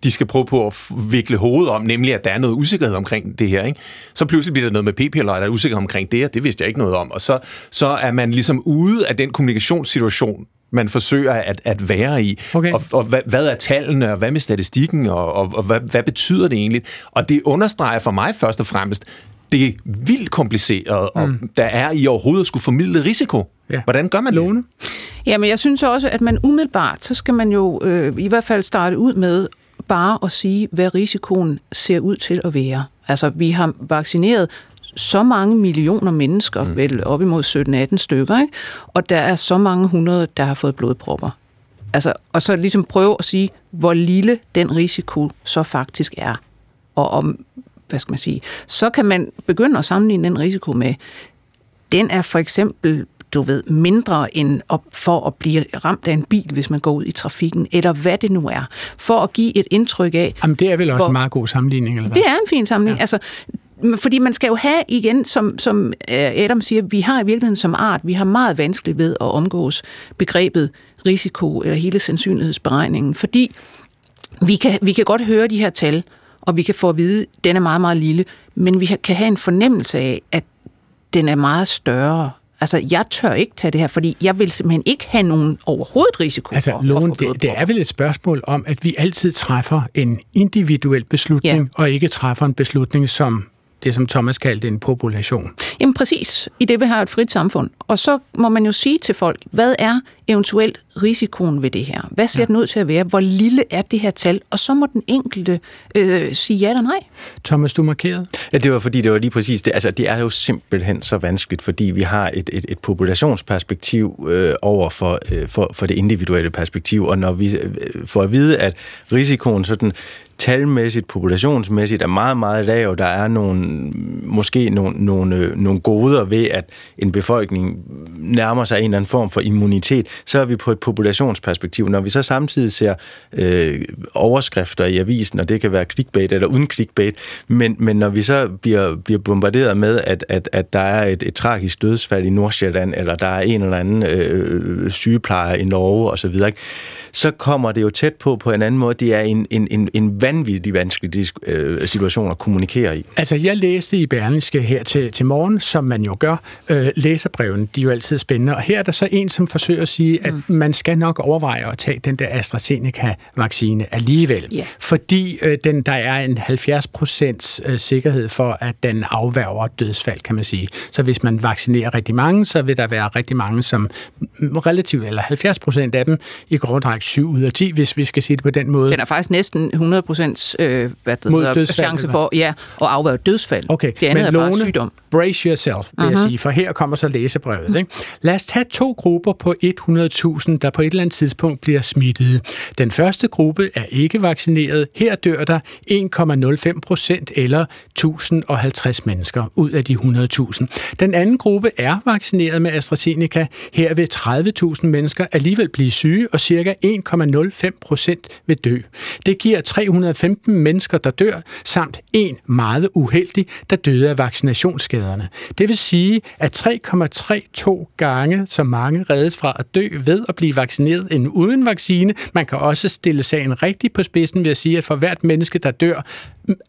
de skal prøve på at vikle hovedet om, nemlig at der er noget usikkerhed omkring det her. Ikke? Så pludselig bliver der noget med p-piller, og der er usikkerhed omkring det, og det vidste jeg ikke noget om. Og så, så er man ligesom ude af den kommunikationssituation, man forsøger at, at være i. Okay. Og, og hvad, hvad er tallene, og hvad med statistikken, og, og, og hvad, hvad betyder det egentlig? Og det understreger for mig først og fremmest, det er vildt kompliceret, og mm. der er i overhovedet at skulle formidle risiko. Ja. Hvordan gør man Lone? det? Jamen, jeg synes også, at man umiddelbart, så skal man jo øh, i hvert fald starte ud med bare at sige, hvad risikoen ser ud til at være. Altså, vi har vaccineret så mange millioner mennesker, mm. vel op imod 17-18 stykker, ikke? og der er så mange hundrede, der har fået blodpropper. Altså, og så ligesom prøve at sige, hvor lille den risiko så faktisk er. Og om hvad skal man sige, så kan man begynde at sammenligne den risiko med, den er for eksempel du ved, mindre end op for at blive ramt af en bil, hvis man går ud i trafikken, eller hvad det nu er, for at give et indtryk af... Jamen, det er vel også hvor, en meget god sammenligning, eller hvad? Det er en fin sammenligning. Ja. Altså, fordi man skal jo have igen, som, som øh, Adam siger, vi har i virkeligheden som art, vi har meget vanskeligt ved at omgås begrebet risiko eller hele sandsynlighedsberegningen, fordi vi kan, vi kan godt høre de her tal, og vi kan få at vide, at den er meget, meget lille, men vi kan have en fornemmelse af, at den er meget større. Altså, jeg tør ikke tage det her, fordi jeg vil simpelthen ikke have nogen overhovedet risiko altså, for Lone, at det, det er vel et spørgsmål om, at vi altid træffer en individuel beslutning, ja. og ikke træffer en beslutning, som det, som Thomas kaldte en population. Jamen præcis, i det vi har et frit samfund. Og så må man jo sige til folk, hvad er eventuelt risikoen ved det her? Hvad ser ja. den ud til at være? Hvor lille er det her tal? Og så må den enkelte øh, sige ja eller nej. Thomas, du markerede? Ja, det var fordi, det var lige præcis det. Altså, det er jo simpelthen så vanskeligt, fordi vi har et, et, et populationsperspektiv øh, over for, øh, for, for det individuelle perspektiv, og når vi øh, får at vide, at risikoen sådan talmæssigt, populationsmæssigt er meget, meget lav. Der er nogle, måske nogle, nogle, øh, nogle goder ved, at en befolkning nærmer sig en eller anden form for immunitet. Så er vi på et populationsperspektiv. Når vi så samtidig ser øh, overskrifter i avisen, og det kan være clickbait eller uden clickbait, men, men når vi så bliver, bliver bombarderet med, at, at, at der er et, et tragisk dødsfald i Nordsjælland, eller der er en eller anden øh, sygeplejer i Norge osv., så kommer det jo tæt på på en anden måde. Det er en, en, en, en vanvittig vanskelig øh, situation at kommunikere i. Altså, jeg læste i Berlingske her til, til morgen, som man jo gør. Øh, læserbrevene, de er jo altid spændende. Og her er der så en, som forsøger at sige, at mm. man skal nok overveje at tage den der AstraZeneca-vaccine alligevel. Yeah. Fordi øh, den, der er en 70 procents øh, sikkerhed for, at den afværger dødsfald, kan man sige. Så hvis man vaccinerer rigtig mange, så vil der være rigtig mange, som relativt, eller 70 procent af dem, i grund 7 ud af 10, hvis vi skal sige det på den måde. Den er faktisk næsten 100 procents øh, hvad det Mod hedder, chance for ja, at afværge dødsfald. Okay, det andet men er bare sygdom. brace yourself, vil uh-huh. jeg mhm. sige, for her kommer så læsebrevet. Ikke? Lad os tage to grupper på 100.000, der på et eller andet tidspunkt bliver smittet. Den første gruppe er ikke vaccineret. Her dør der 1,05 procent eller 1050 mennesker ud af de 100.000. Den anden gruppe er vaccineret med AstraZeneca. Her vil 30.000 mennesker alligevel blive syge, og cirka 1,05 procent vil dø. Det giver 315 mennesker, der dør, samt en meget uheldig, der døde af vaccinationsskaderne. Det vil sige, at 3,32 gange så mange reddes fra at dø ved at blive vaccineret end uden vaccine. Man kan også stille sagen rigtigt på spidsen ved at sige, at for hvert menneske, der dør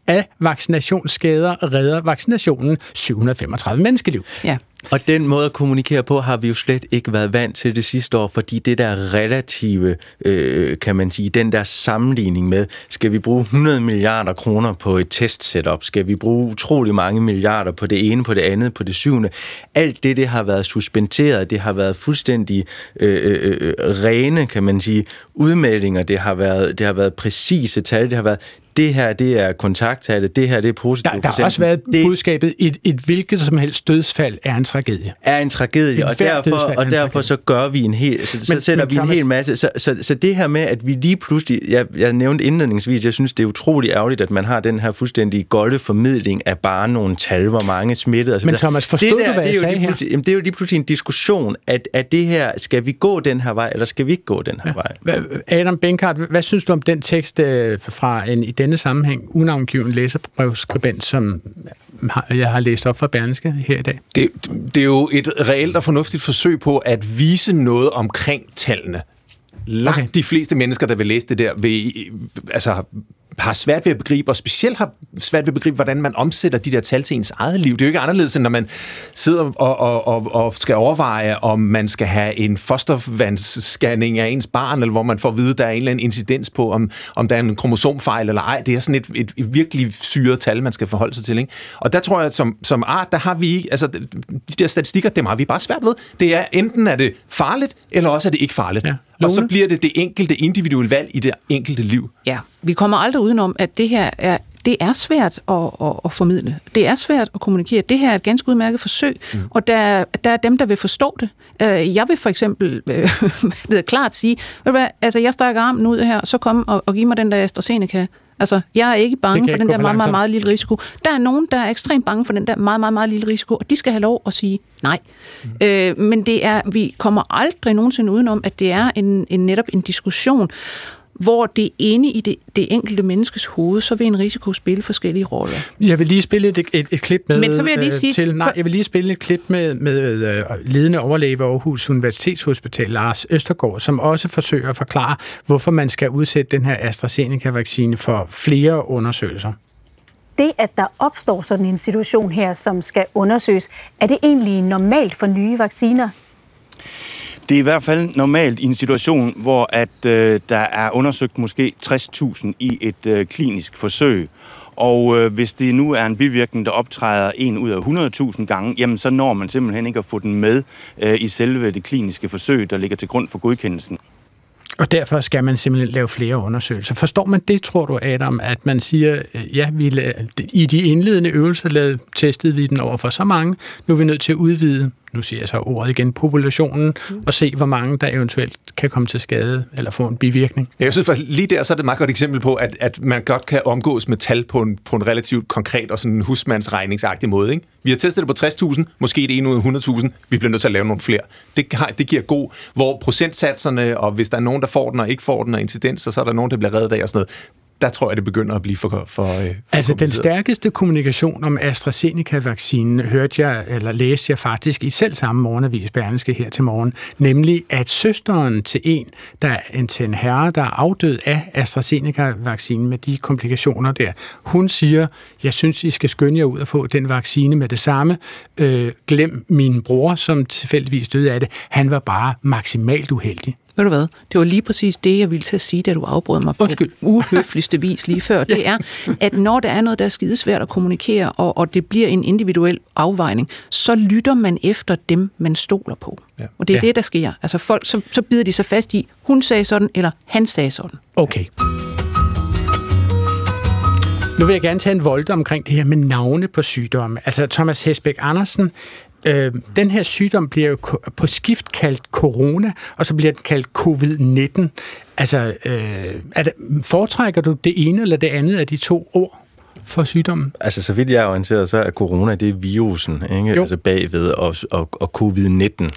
af vaccinationsskader, redder vaccinationen 735 menneskeliv. Ja. Og den måde at kommunikere på har vi jo slet ikke været vant til det sidste år, fordi det der relative, øh, kan man sige, den der sammenligning med, skal vi bruge 100 milliarder kroner på et testsetup, skal vi bruge utrolig mange milliarder på det ene, på det andet, på det syvende. Alt det, det har været suspenderet, det har været fuldstændig øh, øh, øh rene, kan man sige, udmeldinger, det har været, det har været præcise tal, det har været det her det er kontakttallet, det her det er positivt. Der, der har også været det, budskabet, et, et hvilket som helst dødsfald er en tragedie. Er en tragedie, og derfor, og derfor så gør vi en hel, så, så men, sætter men, vi Thomas, en hel masse. Så, så, så det her med, at vi lige pludselig, jeg, jeg nævnte indledningsvis, jeg synes, det er utrolig ærgerligt, at man har den her fuldstændig golde formidling af bare nogle tal, hvor mange smittede osv. Men Thomas, forstod det der, du, hvad jeg sagde her? Jamen, det er jo lige pludselig en diskussion, at, at det her, skal vi gå den her vej, eller skal vi ikke gå den her ja. vej? Adam Benkart, hvad synes du om den tekst øh, fra en i denne sammenhæng unavngiven læserbrevskribent, som jeg har læst op fra Berlingske her i dag? Det, det er jo et reelt og fornuftigt forsøg på at vise noget omkring tallene. Langt okay. de fleste mennesker, der vil læse det der, vil, altså, har svært ved at begribe, og specielt har svært ved at begribe, hvordan man omsætter de der tal til ens eget liv. Det er jo ikke anderledes, end når man sidder og, og, og, og skal overveje, om man skal have en fostervandsscanning af ens barn, eller hvor man får at vide, at der er en eller anden incidens på, om, om der er en kromosomfejl eller ej. Det er sådan et, et, et virkelig syret tal, man skal forholde sig til. Ikke? Og der tror jeg, at som, som art, der har vi, altså de der statistikker, dem har vi bare svært ved. Det er enten er det farligt, eller også er det ikke farligt. Ja. Og så bliver det det enkelte individuelle valg i det enkelte liv. Ja, vi kommer aldrig udenom, at det her er det er svært at, at, at formidle. Det er svært at kommunikere. Det her er et ganske udmærket forsøg, mm. og der, der er dem, der vil forstå det. Øh, jeg vil for eksempel øh, klart sige, ved du hvad, altså jeg strækker armen ud her, så kom og, og giv mig den der AstraZeneca. Altså, jeg er ikke bange for den der meget, meget, meget lille risiko. Der er nogen, der er ekstremt bange for den der meget, meget, meget lille risiko, og de skal have lov at sige nej. Mm. Øh, men det er, vi kommer aldrig nogensinde udenom, at det er en, en netop en diskussion hvor det inde i det, det enkelte menneskes hoved, så vil en risiko spille forskellige roller. Jeg vil lige spille et, et, et klip med Men så vil jeg lige øh, sige, til, nej, jeg vil lige spille et klip med, med uh, ledende overlæge ved Aarhus Universitetshospital, Lars Østergaard, som også forsøger at forklare, hvorfor man skal udsætte den her AstraZeneca-vaccine for flere undersøgelser det, at der opstår sådan en situation her, som skal undersøges, er det egentlig normalt for nye vacciner? Det er i hvert fald normalt i en situation, hvor at øh, der er undersøgt måske 60.000 i et øh, klinisk forsøg. Og øh, hvis det nu er en bivirkning, der optræder en ud af 100.000 gange, jamen så når man simpelthen ikke at få den med øh, i selve det kliniske forsøg, der ligger til grund for godkendelsen. Og derfor skal man simpelthen lave flere undersøgelser. Forstår man det, tror du, Adam, at man siger, øh, ja, vi i de indledende øvelser lavede, testede vi den over for så mange, nu er vi nødt til at udvide nu siger jeg så ordet igen, populationen, mm. og se, hvor mange der eventuelt kan komme til skade eller få en bivirkning. Jeg synes faktisk, lige der så er det et meget godt eksempel på, at, at man godt kan omgås med tal på en, på en relativt konkret og sådan husmandsregningsagtig måde. Ikke? Vi har testet det på 60.000, måske det ene ud af 100.000. Vi bliver nødt til at lave nogle flere. Det, det giver god, hvor procentsatserne, og hvis der er nogen, der får den og ikke får den, og incidens, så er der nogen, der bliver reddet af og sådan noget der tror jeg, det begynder at blive for, for, for Altså, den stærkeste kommunikation om AstraZeneca-vaccinen hørte jeg, eller læste jeg faktisk i selv samme morgenavis Berlingske her til morgen, nemlig at søsteren til en, der en, til en herre, der er afdød af AstraZeneca-vaccinen med de komplikationer der, hun siger, jeg synes, I skal skynde jer ud og få den vaccine med det samme. Øh, glem min bror, som tilfældigvis døde af det. Han var bare maksimalt uheldig. Ved du hvad? Det var lige præcis det, jeg ville til at sige, da du afbrød mig Undskyld. på uhøfligste vis lige før. Det er, at når der er noget, der er skidesvært at kommunikere, og, og det bliver en individuel afvejning, så lytter man efter dem, man stoler på. Ja. Og det er ja. det, der sker. Altså folk, så, så bider de sig fast i, hun sagde sådan, eller han sagde sådan. Okay. Nu vil jeg gerne tage en volde omkring det her med navne på sygdomme. Altså Thomas Hesbæk Andersen Øh, den her sygdom bliver jo på skift kaldt corona, og så bliver den kaldt covid-19. Altså, øh, er det, foretrækker du det ene eller det andet af de to ord? for sygdommen? Altså, så vidt jeg er orienteret, så er corona, det er virusen, ikke? Jo. Altså bagved, og, og, og covid-19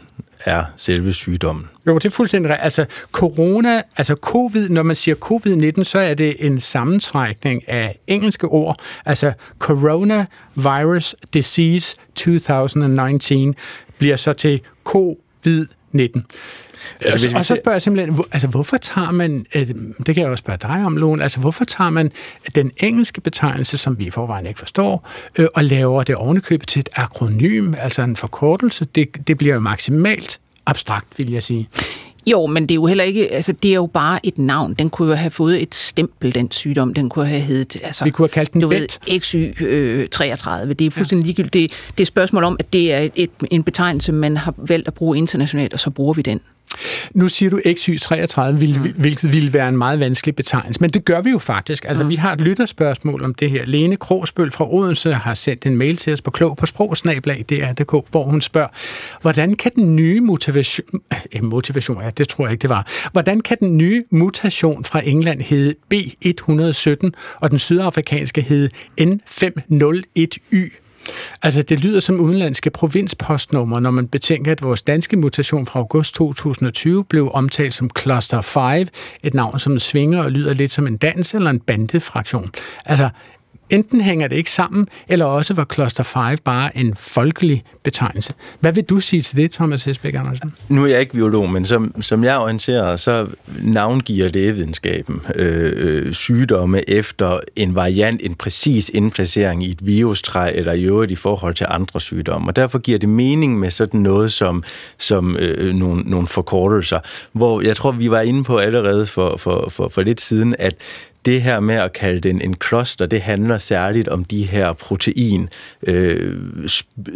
er selve sygdommen. Jo, det er fuldstændig rigtigt. Altså, corona, altså covid, når man siger covid-19, så er det en sammentrækning af engelske ord. Altså, coronavirus disease 2019 bliver så til covid-19. Altså, hvis og så spørger jeg simpelthen, hvor, altså hvorfor tager man, øh, det kan jeg også spørge dig om, Lone, altså hvorfor tager man den engelske betegnelse, som vi i forvejen ikke forstår, øh, og laver det ovenikøbet til et akronym, altså en forkortelse, det, det bliver jo maksimalt abstrakt, vil jeg sige. Jo, men det er jo heller ikke, altså det er jo bare et navn. Den kunne jo have fået et stempel, den sygdom. Den kunne have heddet, altså... Vi kunne have kaldt den du ved, XY øh, 33. Det er fuldstændig ja. ligegyldigt. Det, det er et spørgsmål om, at det er et, en betegnelse, man har valgt at bruge internationalt, og så bruger vi den. Nu siger du XY33, hvilket ville være en meget vanskelig betegnelse, men det gør vi jo faktisk. Altså, mm. vi har et lytterspørgsmål om det her. Lene Krogsbøl fra Odense har sendt en mail til os på klog på sprogsnablag, DR.dk, hvor hun spørger, hvordan kan den nye motivation, eh, motivation, ja, det tror jeg ikke, det var, hvordan kan den nye mutation fra England hedde B117, og den sydafrikanske hedde N501Y? Altså, det lyder som udenlandske provinspostnummer, når man betænker, at vores danske mutation fra august 2020 blev omtalt som Cluster 5, et navn, som svinger og lyder lidt som en dans eller en bandefraktion. Altså, enten hænger det ikke sammen, eller også var Cluster 5 bare en folkelig betegnelse. Hvad vil du sige til det, Thomas Hesbæk Andersen? Nu er jeg ikke biolog, men som, som jeg orienterer, så navngiver lægevidenskaben øh, øh, sygdomme efter en variant, en præcis indplacering i et virustræ, eller i øvrigt i forhold til andre sygdomme. Og derfor giver det mening med sådan noget som, som øh, nogle, nogle forkortelser, hvor jeg tror, vi var inde på allerede for, for, for, for lidt siden, at det her med at kalde den en cluster, det handler særligt om de her protein øh,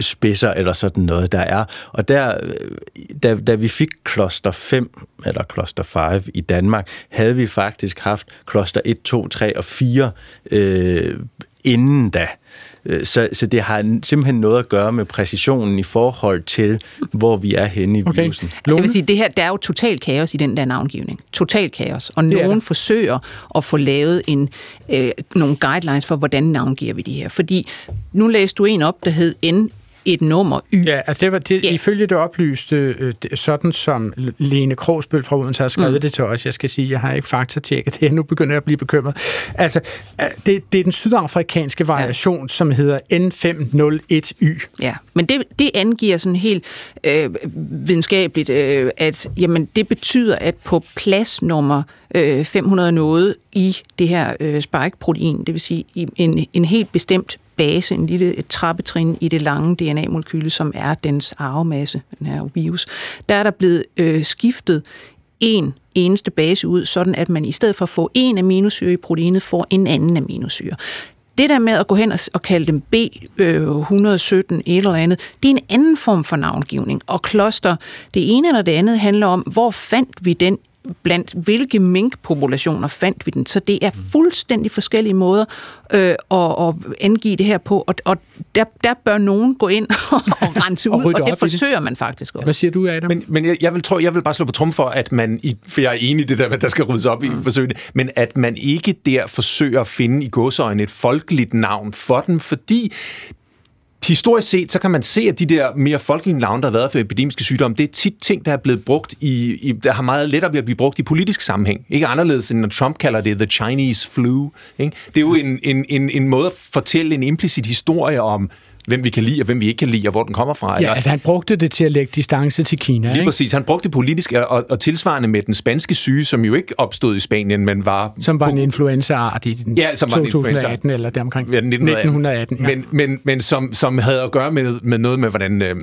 spidser eller sådan noget, der er. Og der, øh, da, da vi fik cluster 5, eller cluster 5 i Danmark, havde vi faktisk haft cluster 1, 2, 3 og 4 øh, inden da. Øh, så, så det har simpelthen noget at gøre med præcisionen i forhold til, hvor vi er henne i okay. virusen. Altså, det vil sige, det her, der er jo total kaos i den der navngivning. Total kaos. Og nogen forsøger at få lavet en, øh, nogle guidelines for, hvordan navngiver vi de her. Fordi nu læste du en op, der hed N et nummer Y. Ja, altså det var det, ja. ifølge det oplyste, øh, sådan som Lene Krogsbøl fra Odense har skrevet mm. det til os. Jeg skal sige, jeg har ikke faktatjekket det, nu begynder jeg at blive bekymret. Altså, øh, det, det er den sydafrikanske variation, ja. som hedder N501Y. Ja, men det, det angiver sådan helt øh, videnskabeligt, øh, at jamen, det betyder, at på plads nummer øh, 500 noget i det her øh, spike-protein, det vil sige en, en helt bestemt base, en lille et trappetrin i det lange DNA-molekyle, som er dens arvemasse, den her virus, der er der blevet øh, skiftet en eneste base ud, sådan at man i stedet for at få en aminosyre i proteinet, får en anden aminosyre. Det der med at gå hen og, kalde dem B117 øh, et eller andet, det er en anden form for navngivning. Og kloster, det ene eller det andet handler om, hvor fandt vi den blandt hvilke minkpopulationer fandt vi den. Så det er fuldstændig forskellige måder øh, at, at angive det her på, og, og der, der bør nogen gå ind og rense ud, og, og det forsøger man faktisk også. Hvad siger du, Adam? Men, men jeg, jeg, vil, tror, jeg vil bare slå på trum for, at man, i, for jeg er enig i det der med, at der skal ryddes op mm. i forsøgene, men at man ikke der forsøger at finde i godsøjne et folkeligt navn for den, fordi historisk set, så kan man se, at de der mere folkelige navne, der har været for epidemiske sygdomme, det er tit ting, der er blevet brugt i, i der har meget lettere ved at blive brugt i politisk sammenhæng. Ikke anderledes, end når Trump kalder det the Chinese flu. Ikke? Det er jo en, en, en, en måde at fortælle en implicit historie om hvem vi kan lide, og hvem vi ikke kan lide, og hvor den kommer fra. Ja, eller? altså han brugte det til at lægge distance til Kina. Lige ikke? præcis. Han brugte det politisk, og, og tilsvarende med den spanske syge, som jo ikke opstod i Spanien, men var... Som var en influenzaart i den ja, som 2018, eller deromkring. Ja, 1918. 1918 ja. Men, men, men som, som havde at gøre med, med noget med, hvordan... Øh,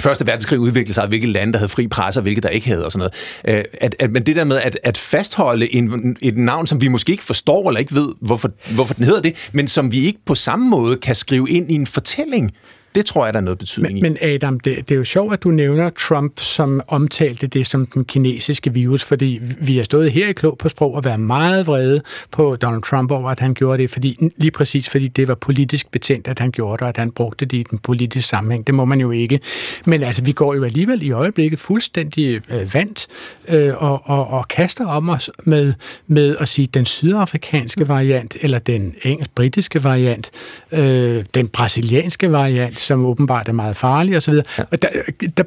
Første verdenskrig udviklede sig, hvilke lande, der havde fri presse, og hvilke der ikke havde, og sådan noget. Øh, at, at, men det der med at, at fastholde en, et navn, som vi måske ikke forstår, eller ikke ved, hvorfor, hvorfor den hedder det, men som vi ikke på samme måde kan skrive ind i en fortælling, det tror jeg, der er noget betydning men, i. Men Adam, det, det er jo sjovt, at du nævner Trump, som omtalte det som den kinesiske virus, fordi vi har stået her i Klog på Sprog og været meget vrede på Donald Trump over, at han gjorde det, fordi, lige præcis fordi det var politisk betændt, at han gjorde det, og at han brugte det i den politiske sammenhæng. Det må man jo ikke. Men altså, vi går jo alligevel i øjeblikket fuldstændig øh, vandt øh, og, og, og kaster om os med, med at sige den sydafrikanske variant, eller den engelsk-britiske variant, øh, den brasilianske variant, som åbenbart er meget farlig osv. Ja. Og der, der,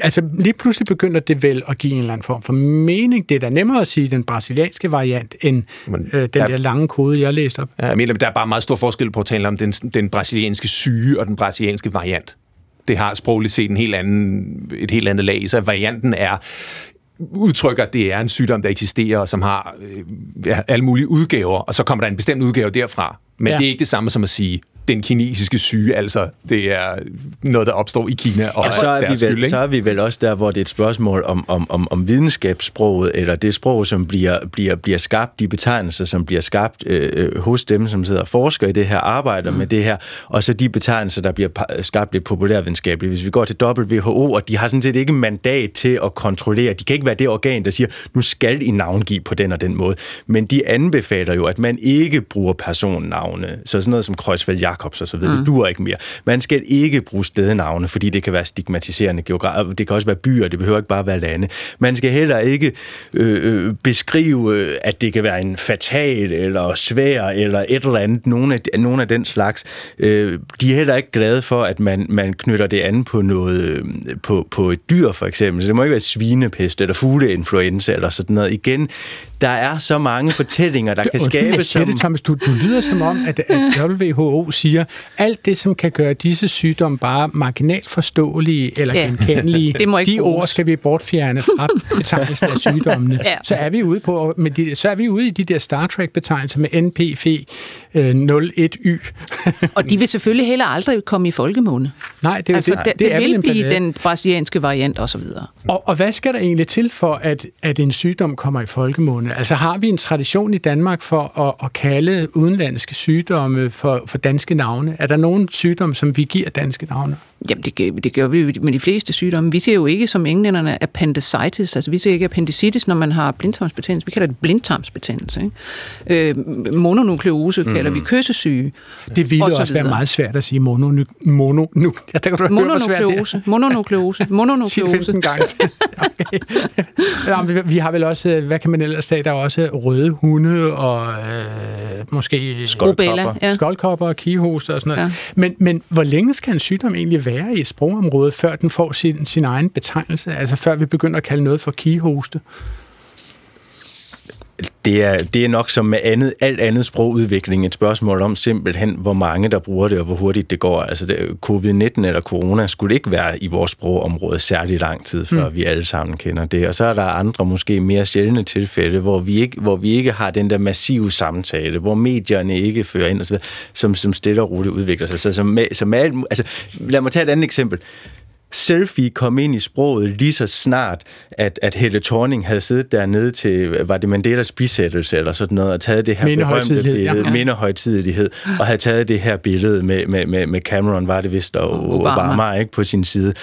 altså, lige pludselig begynder det vel at give en eller anden form for mening. Det er da nemmere at sige den brasilianske variant, end Men, øh, den ja, der lange kode, jeg læste op. Ja, jeg mener, der er bare meget stor forskel på at tale om den, den brasilianske syge og den brasilianske variant det har sprogligt set en helt anden, et helt andet lag. Så varianten er udtrykker, at det er en sygdom, der eksisterer, og som har øh, alle mulige udgaver, og så kommer der en bestemt udgave derfra. Men ja. det er ikke det samme som at sige den kinesiske syge, altså det er noget, der opstår i Kina. Og, og så, er vi vel, skyld, så er vi vel også der, hvor det er et spørgsmål om, om, om, om videnskabssproget, eller det sprog, som bliver, bliver, bliver skabt, de betegnelser, som bliver skabt øh, øh hos dem, som sidder og forsker i det her, arbejder mm. med det her, og så de betegnelser, der bliver skabt lidt populærvidenskabeligt. Hvis vi går til WHO, og de har sådan set ikke mandat til at kontrollere, de kan ikke være det organ, der siger, nu skal I navngive på den og den måde, men de anbefaler jo, at man ikke bruger personnavne, så sådan noget som Kreuzfeldt Jacobs videre, mm. duer ikke mere. Man skal ikke bruge stednavne, fordi det kan være stigmatiserende geografisk. Det kan også være byer, det behøver ikke bare være lande. Man skal heller ikke øh, øh, beskrive, at det kan være en fatal eller svær eller et eller andet, nogle af, nogle af den slags. Øh, de er heller ikke glade for, at man, man knytter det an på noget øh, på, på et dyr for eksempel. Så det må ikke være svinepest eller fugleinfluenza eller sådan noget. Igen, der er så mange fortællinger, der det, kan skabes som... Thomas, du, du lyder som om, at, at WHO siger, alt det, som kan gøre disse sygdomme bare marginalt forståelige eller ja. genkendelige, de bruges. ord skal vi bortfjerne fra betegnelsen af sygdommene. Ja. Så er vi ude på, med de, så er vi ude i de der Star Trek-betegnelser med øh, 01Y. og de vil selvfølgelig heller aldrig komme i folkemåne. Nej, det, altså, det, det, det, det vil blive den brasilianske variant osv. Og, og hvad skal der egentlig til for, at, at en sygdom kommer i folkemåne? Altså har vi en tradition i Danmark for at, at kalde udenlandske sygdomme for, for danske navne? Er der nogen sygdomme, som vi giver danske navne? Jamen, det, det gør vi jo med de fleste sygdomme. Vi ser jo ikke som englænderne appendicitis, altså vi ser ikke appendicitis, når man har blindtarmsbetændelse. Vi kalder det blindtarmsbetændelse. Ikke? Øh, mononukleose mm. kalder vi kyssesyge. Det ville også, også være meget svært at sige mono, mono, nu, ja, der kan du mononukleose, mononukleose, mononukleose. Sig 15 gange. okay. ja, vi, har vel også, hvad kan man ellers sige, der er også røde hunde og øh, måske skoldkopper, ja. skoldkopper og kihoste og sådan noget. Ja. Men, men hvor længe skal en sygdom egentlig være være i et sprogområde, før den får sin, sin egen betegnelse? Altså før vi begynder at kalde noget for kihoste? Det er, det er nok som med andet, alt andet sprogudvikling et spørgsmål om simpelthen, hvor mange der bruger det, og hvor hurtigt det går. Altså det, covid-19 eller corona skulle ikke være i vores sprogområde særlig lang tid, før mm. vi alle sammen kender det. Og så er der andre måske mere sjældne tilfælde, hvor vi ikke, hvor vi ikke har den der massive samtale, hvor medierne ikke fører ind, og så videre, som, som stille og roligt udvikler sig. Så som, som alt, altså, lad mig tage et andet eksempel selfie kom ind i sproget lige så snart, at, at Helle Thorning havde siddet dernede til, var det Mandelas bisættelse eller sådan noget, og taget det her berømte billede, ja. mindehøjtidelighed, og havde taget det her billede med, med, med, med Cameron, var det vist, og Obama, Obama ikke, på sin side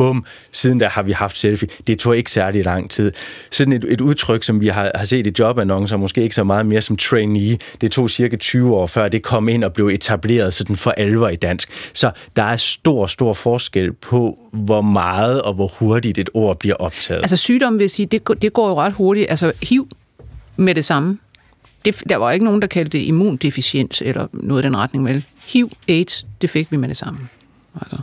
bum, siden der har vi haft selfie. Det tog ikke særlig lang tid. Sådan et, et udtryk, som vi har, har set i jobannoncer, måske ikke så meget mere som trainee, det tog cirka 20 år før det kom ind og blev etableret sådan for alvor i dansk. Så der er stor, stor forskel på, hvor meget og hvor hurtigt et ord bliver optaget. Altså sygdom vil sige, det, det går jo ret hurtigt. Altså HIV med det samme. Det, der var ikke nogen, der kaldte det immundeficiens eller noget i den retning. Vel? HIV, AIDS, det fik vi med det samme. Altså.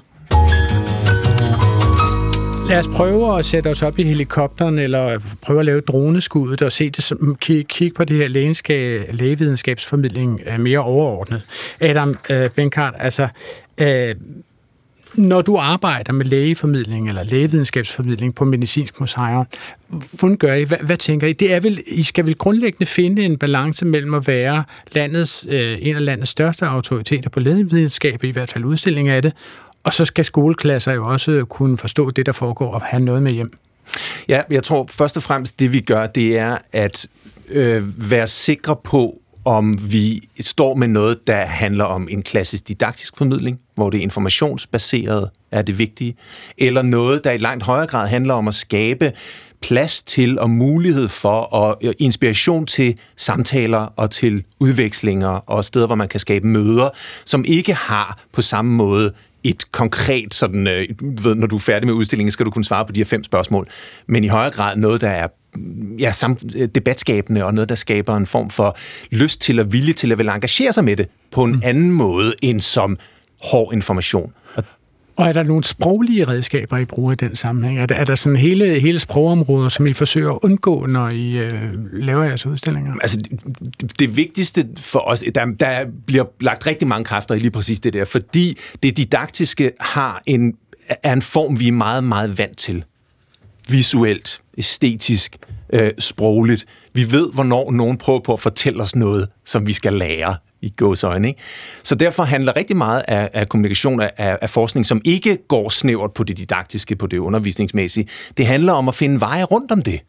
Lad os prøve at sætte os op i helikopteren, eller prøve at lave droneskuddet og se det som, kigge på det her lægenskab, lægevidenskabsformidling øh, mere overordnet. Adam øh, Benkart, altså, øh, når du arbejder med lægeformidling eller lægevidenskabsformidling på Medicinsk Museum, hvordan gør I? Hvad, hvad tænker I? Det er vel, I skal vel grundlæggende finde en balance mellem at være landets, øh, en af landets største autoriteter på lægevidenskab, i hvert fald udstilling af det, og så skal skoleklasser jo også kunne forstå det, der foregår, og have noget med hjem. Ja, jeg tror først og fremmest, det vi gør, det er at øh, være sikre på, om vi står med noget, der handler om en klassisk didaktisk formidling, hvor det informationsbaseret er det vigtige, eller noget, der i langt højere grad handler om at skabe plads til og mulighed for og øh, inspiration til samtaler og til udvekslinger og steder, hvor man kan skabe møder, som ikke har på samme måde et konkret sådan, øh, ved, når du er færdig med udstillingen, skal du kunne svare på de her fem spørgsmål, men i højere grad noget, der er ja, samt, øh, debatskabende og noget, der skaber en form for lyst til og vilje til at vil engagere sig med det på en mm. anden måde end som hård information. Og og er der nogle sproglige redskaber, I bruger i den sammenhæng? Er der, er der sådan hele, hele sprogområder, som I forsøger at undgå, når I øh, laver jeres udstillinger? Altså, det, det vigtigste for os, der, der bliver lagt rigtig mange kræfter i lige præcis det der, fordi det didaktiske har en, er en form, vi er meget, meget vant til. Visuelt, æstetisk, øh, sprogligt. Vi ved, hvornår nogen prøver på at fortælle os noget, som vi skal lære i gåsøjne. Ikke? Så derfor handler rigtig meget af, af kommunikation af, af forskning, som ikke går snævert på det didaktiske, på det undervisningsmæssige. Det handler om at finde veje rundt om det.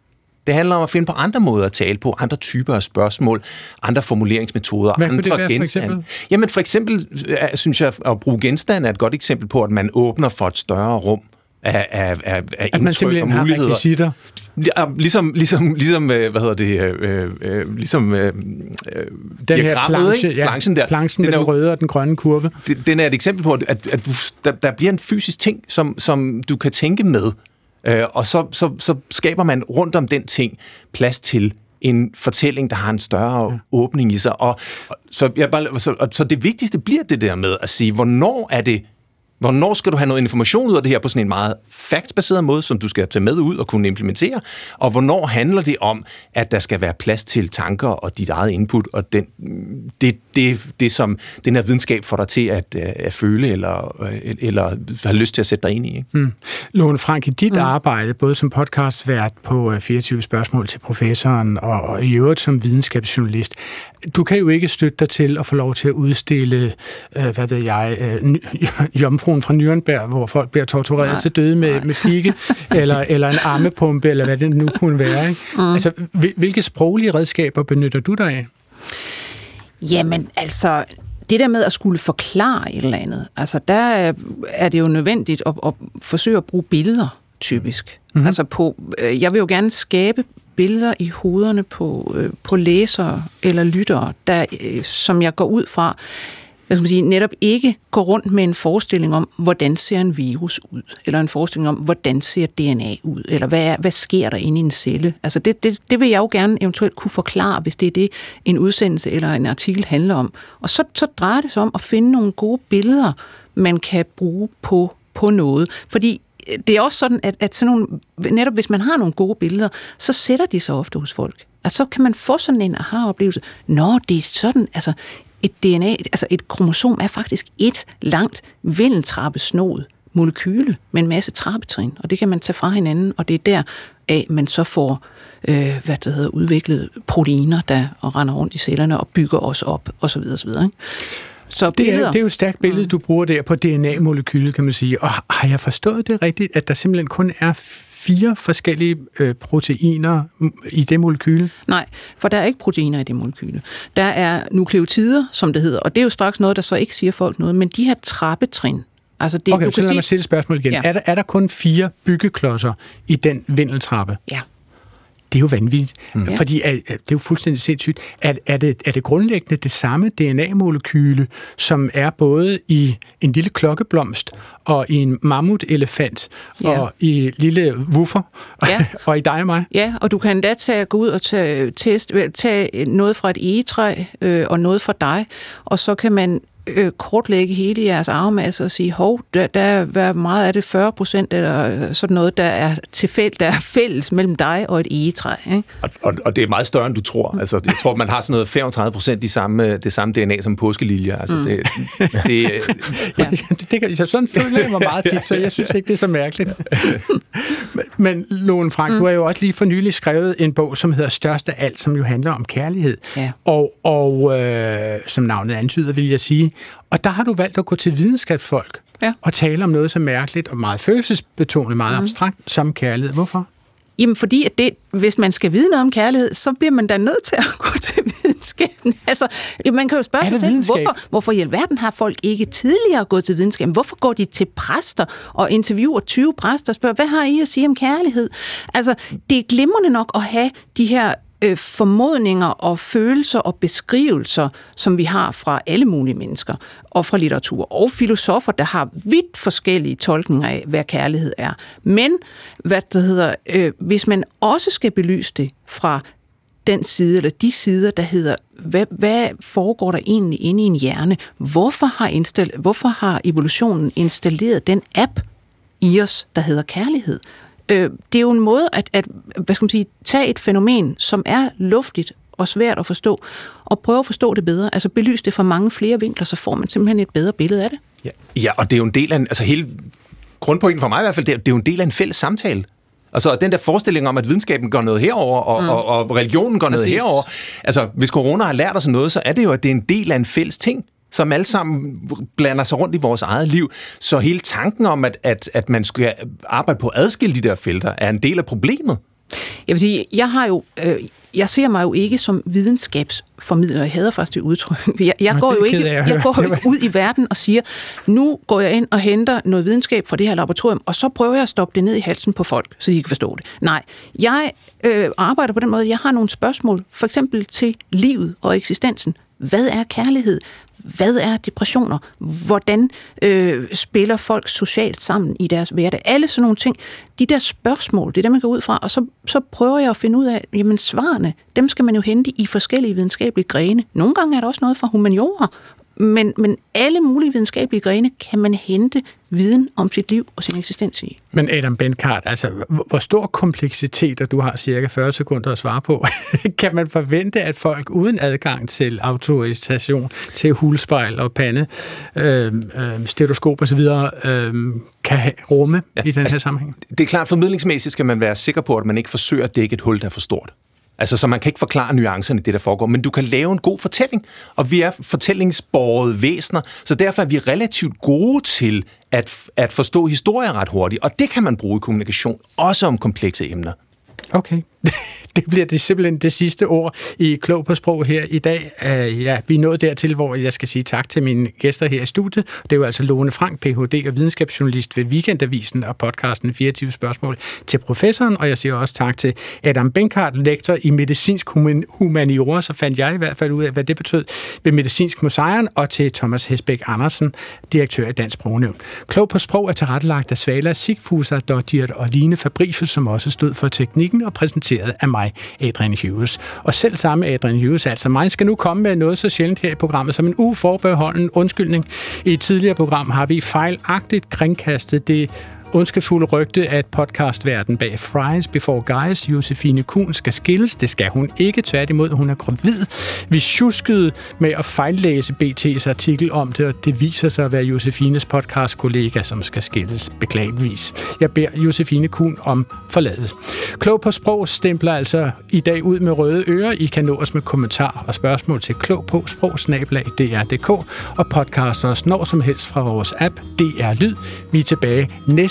Det handler om at finde på andre måder at tale på, andre typer af spørgsmål, andre formuleringsmetoder, Hvad andre det være, for genstande. eksempel? Jamen for eksempel øh, synes jeg, at bruge genstande er et godt eksempel på, at man åbner for et større rum af, af, af, af At man simpelthen har rekvisitter. Ja, ligesom, ligesom, ligesom, øh, hvad hedder det, øh, øh, ligesom øh, øh, Den her planche, ikke? planchen der. planchen med den er den røde og den grønne kurve. det- den er et eksempel på, at, at du, der, der bliver en fysisk ting, som, som du kan tænke med, øh, og så, så, så skaber man rundt om den ting plads til en fortælling, der har en større ja. åbning i sig. Og, og, så, jeg bare, så, og, så det vigtigste bliver det der med at sige, hvornår er det Hvornår skal du have noget information ud af det her på sådan en meget factsbaseret måde, som du skal tage med ud og kunne implementere? Og hvornår handler det om, at der skal være plads til tanker og dit eget input, og den, det, det, det, som den her videnskab får dig til at, øh, at føle eller, øh, eller have lyst til at sætte dig ind i? Ikke? Mm. Lone Frank, i dit mm. arbejde, både som podcastvært på øh, 24 spørgsmål til professoren og, og i øvrigt som videnskabsjournalist, du kan jo ikke støtte dig til at få lov til at udstille, øh, hvad ved jeg, øh, ny- jomfruen fra Nürnberg, hvor folk bliver tortureret Nej, til døde med, med pigge, eller, eller en armepumpe, eller hvad det nu kunne være. Ikke? Mm. Altså, hvil- hvilke sproglige redskaber benytter du dig af? Jamen, altså, det der med at skulle forklare et eller andet, altså der er- er det jo nødvendigt at, at forsøge at bruge billeder, typisk. Mm-hmm. Altså på, øh, jeg vil jo gerne skabe billeder i hovederne på, øh, på læsere eller lyttere, der, øh, som jeg går ud fra, hvad skal man sige, netop ikke gå rundt med en forestilling om, hvordan ser en virus ud, eller en forestilling om, hvordan ser DNA ud, eller hvad, er, hvad sker der inde i en celle. Altså det, det, det vil jeg jo gerne eventuelt kunne forklare, hvis det er det, en udsendelse eller en artikel handler om. Og så, så drejer det sig om at finde nogle gode billeder, man kan bruge på, på noget. Fordi øh, det er også sådan, at, at sådan nogle, netop hvis man har nogle gode billeder, så sætter de sig ofte hos folk. Altså, så kan man få sådan en aha-oplevelse. Nå, det er sådan, altså, et DNA, altså et kromosom er faktisk et langt vindeltrappesnået molekyle med en masse trappetrin, og det kan man tage fra hinanden, og det er der af, man så får øh, hvad det hedder, udviklet proteiner, der render rundt i cellerne og bygger os op, og så videre, og så videre. Ikke? Så Det er, det er jo et stærkt billede, du bruger der på DNA-molekylet, kan man sige. Og har jeg forstået det rigtigt, at der simpelthen kun er fire forskellige øh, proteiner mm, i det molekyle? Nej, for der er ikke proteiner i det molekyle. Der er nukleotider, som det hedder, og det er jo straks noget, der så ikke siger folk noget, men de her trappetrin, altså det, Okay, du så lad mig sige, stille spørgsmål igen. Ja. Er, der, er der kun fire byggeklodser i den vindeltrappe? Ja. Det er jo vanvittigt, mm. fordi er- det er jo fuldstændig sindssygt. Er, er, det, er det grundlæggende det samme DNA-molekyle, som er både i en lille klokkeblomst og i en mammutelefant Ja. og i lille woofer Ja. og i dig og mig? Ja, og du kan endda tage, gå ud og tage, test, tage noget fra et egetræ øh, og noget fra dig, og så kan man øh, kortlægge hele jeres arvemasse og sige, hov, der, der er hvad meget er det, 40 procent eller sådan noget, der er, til fæl, der er fælles mellem dig og et egetræ. Ikke? Og, og, og det er meget større, end du tror. Altså, jeg tror, man har sådan noget 35 procent i samme, det samme DNA som påskeliljer. Altså, mm. det, det, Ja. det, det, kan- så sådan føler jeg mig meget tit, så jeg synes ikke, det er så mærkeligt. Men- Men Lone Frank, mm. du har jo også lige for nylig skrevet en bog, som hedder Størst af alt, som jo handler om kærlighed. Ja. Og, og øh, som navnet antyder, vil jeg sige. Og der har du valgt at gå til videnskabsfolk Ja. og tale om noget så mærkeligt og meget følelsesbetonet, meget mm. abstrakt som kærlighed. Hvorfor? Jamen fordi, at det, hvis man skal vide noget om kærlighed, så bliver man da nødt til at gå til videnskaben. Altså, man kan jo spørge sig selv, videnskab? hvorfor, hvorfor i alverden har folk ikke tidligere gået til videnskaben? Hvorfor går de til præster og interviewer 20 præster og spørger, hvad har I at sige om kærlighed? Altså, det er glimrende nok at have de her øh, formodninger og følelser og beskrivelser, som vi har fra alle mulige mennesker, og fra litteratur, og filosofer, der har vidt forskellige tolkninger af, hvad kærlighed er. Men, hvad det hedder, øh, hvis man også skal belyse det fra den side, eller de sider, der hedder, hvad, hvad foregår der egentlig inde i en hjerne? Hvorfor har, install, hvorfor har evolutionen installeret den app i os, der hedder kærlighed? Øh, det er jo en måde at, at hvad skal man sige, tage et fænomen, som er luftigt og svært at forstå, og prøve at forstå det bedre. Altså belyse det fra mange flere vinkler, så får man simpelthen et bedre billede af det. Ja, ja, og det er jo en del af en, altså hele grundpointen for mig i hvert fald, det er, det er jo en del af en fælles samtale. Altså, den der forestilling om, at videnskaben gør noget herover og, mm. og, og religionen gør noget herover. Altså, hvis corona har lært os noget, så er det jo, at det er en del af en fælles ting som alle sammen blander sig rundt i vores eget liv. Så hele tanken om, at, at, at man skal arbejde på at adskille de der felter, er en del af problemet. Jeg vil sige, jeg har jo, øh, jeg ser mig jo ikke som videnskabsformidler. Jeg hader faktisk det udtryk. Jeg, jeg Nå, går jo ikke, jeg går jo ikke ud i verden og siger, nu går jeg ind og henter noget videnskab fra det her laboratorium, og så prøver jeg at stoppe det ned i halsen på folk, så de kan forstå det. Nej, jeg øh, arbejder på den måde, jeg har nogle spørgsmål, for eksempel til livet og eksistensen. Hvad er kærlighed? Hvad er depressioner? Hvordan øh, spiller folk socialt sammen i deres hverdag? Alle sådan nogle ting. De der spørgsmål, det er dem, man går ud fra, og så, så prøver jeg at finde ud af, jamen svarene, dem skal man jo hente i forskellige videnskabelige grene. Nogle gange er der også noget fra humaniora, men, men alle mulige videnskabelige grene kan man hente viden om sit liv og sin eksistens i. Men Adam Benkart, altså, hvor- stor kompleksitet, og du har cirka 40 sekunder at svare på, kan man forvente, at folk uden adgang til autorisation, til hulspejl og pande, øh, øh, stetoskop osv., øh, kan have rumme ja, i den her sammenhæng? Det er klart, formidlingsmæssigt skal man være sikker på, at man ikke forsøger at dække et hul, der er for stort. Altså, så man kan ikke forklare nuancerne i det, der foregår, men du kan lave en god fortælling, og vi er fortællingsborgede væsener, så derfor er vi relativt gode til at, at forstå historier ret hurtigt, og det kan man bruge i kommunikation, også om komplekse emner. Okay. Det bliver det simpelthen det sidste ord i Klog på Sprog her i dag. Uh, ja, vi er nået dertil, hvor jeg skal sige tak til mine gæster her i studiet. Det er jo altså Lone Frank, Ph.D. og videnskabsjournalist ved Weekendavisen og podcasten 24 spørgsmål til professoren. Og jeg siger også tak til Adam Benkart, lektor i medicinsk humaniora, så fandt jeg i hvert fald ud af, hvad det betød ved Medicinsk Museum, og til Thomas Hesbæk Andersen, direktør i Dansk Sprognævn. Klog på Sprog er tilrettelagt af Svala Sigfuser, Dodgert og Line Fabricius, som også stod for teknikken og præsenteret af mig, Adrian Hughes. Og selv samme Adrian Hughes, altså mig, skal nu komme med noget så sjældent her i programmet som en uforbeholden undskyldning. I et tidligere program har vi fejlagtigt kringkastet det ondskefulde rygte, at podcastverden bag Fries Before Guys, Josefine Kuhn, skal skilles. Det skal hun ikke. Tværtimod, hun er gravid. Vi tjuskede med at fejllæse BT's artikel om det, og det viser sig at være Josefines podcastkollega, som skal skilles beklageligvis. Jeg beder Josefine Kuhn om forladelse. Klog på sprog stempler altså i dag ud med røde ører. I kan nå os med kommentar og spørgsmål til klog på sprogsnablag.dr.dk og podcast os når som helst fra vores app DR Lyd. Vi er tilbage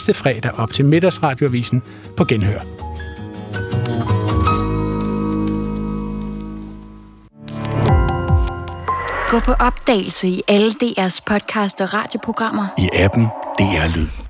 næste fredag op til middagsradioavisen på Genhør. Gå på opdagelse i alle DR's podcast og radioprogrammer. I appen DR Lyd.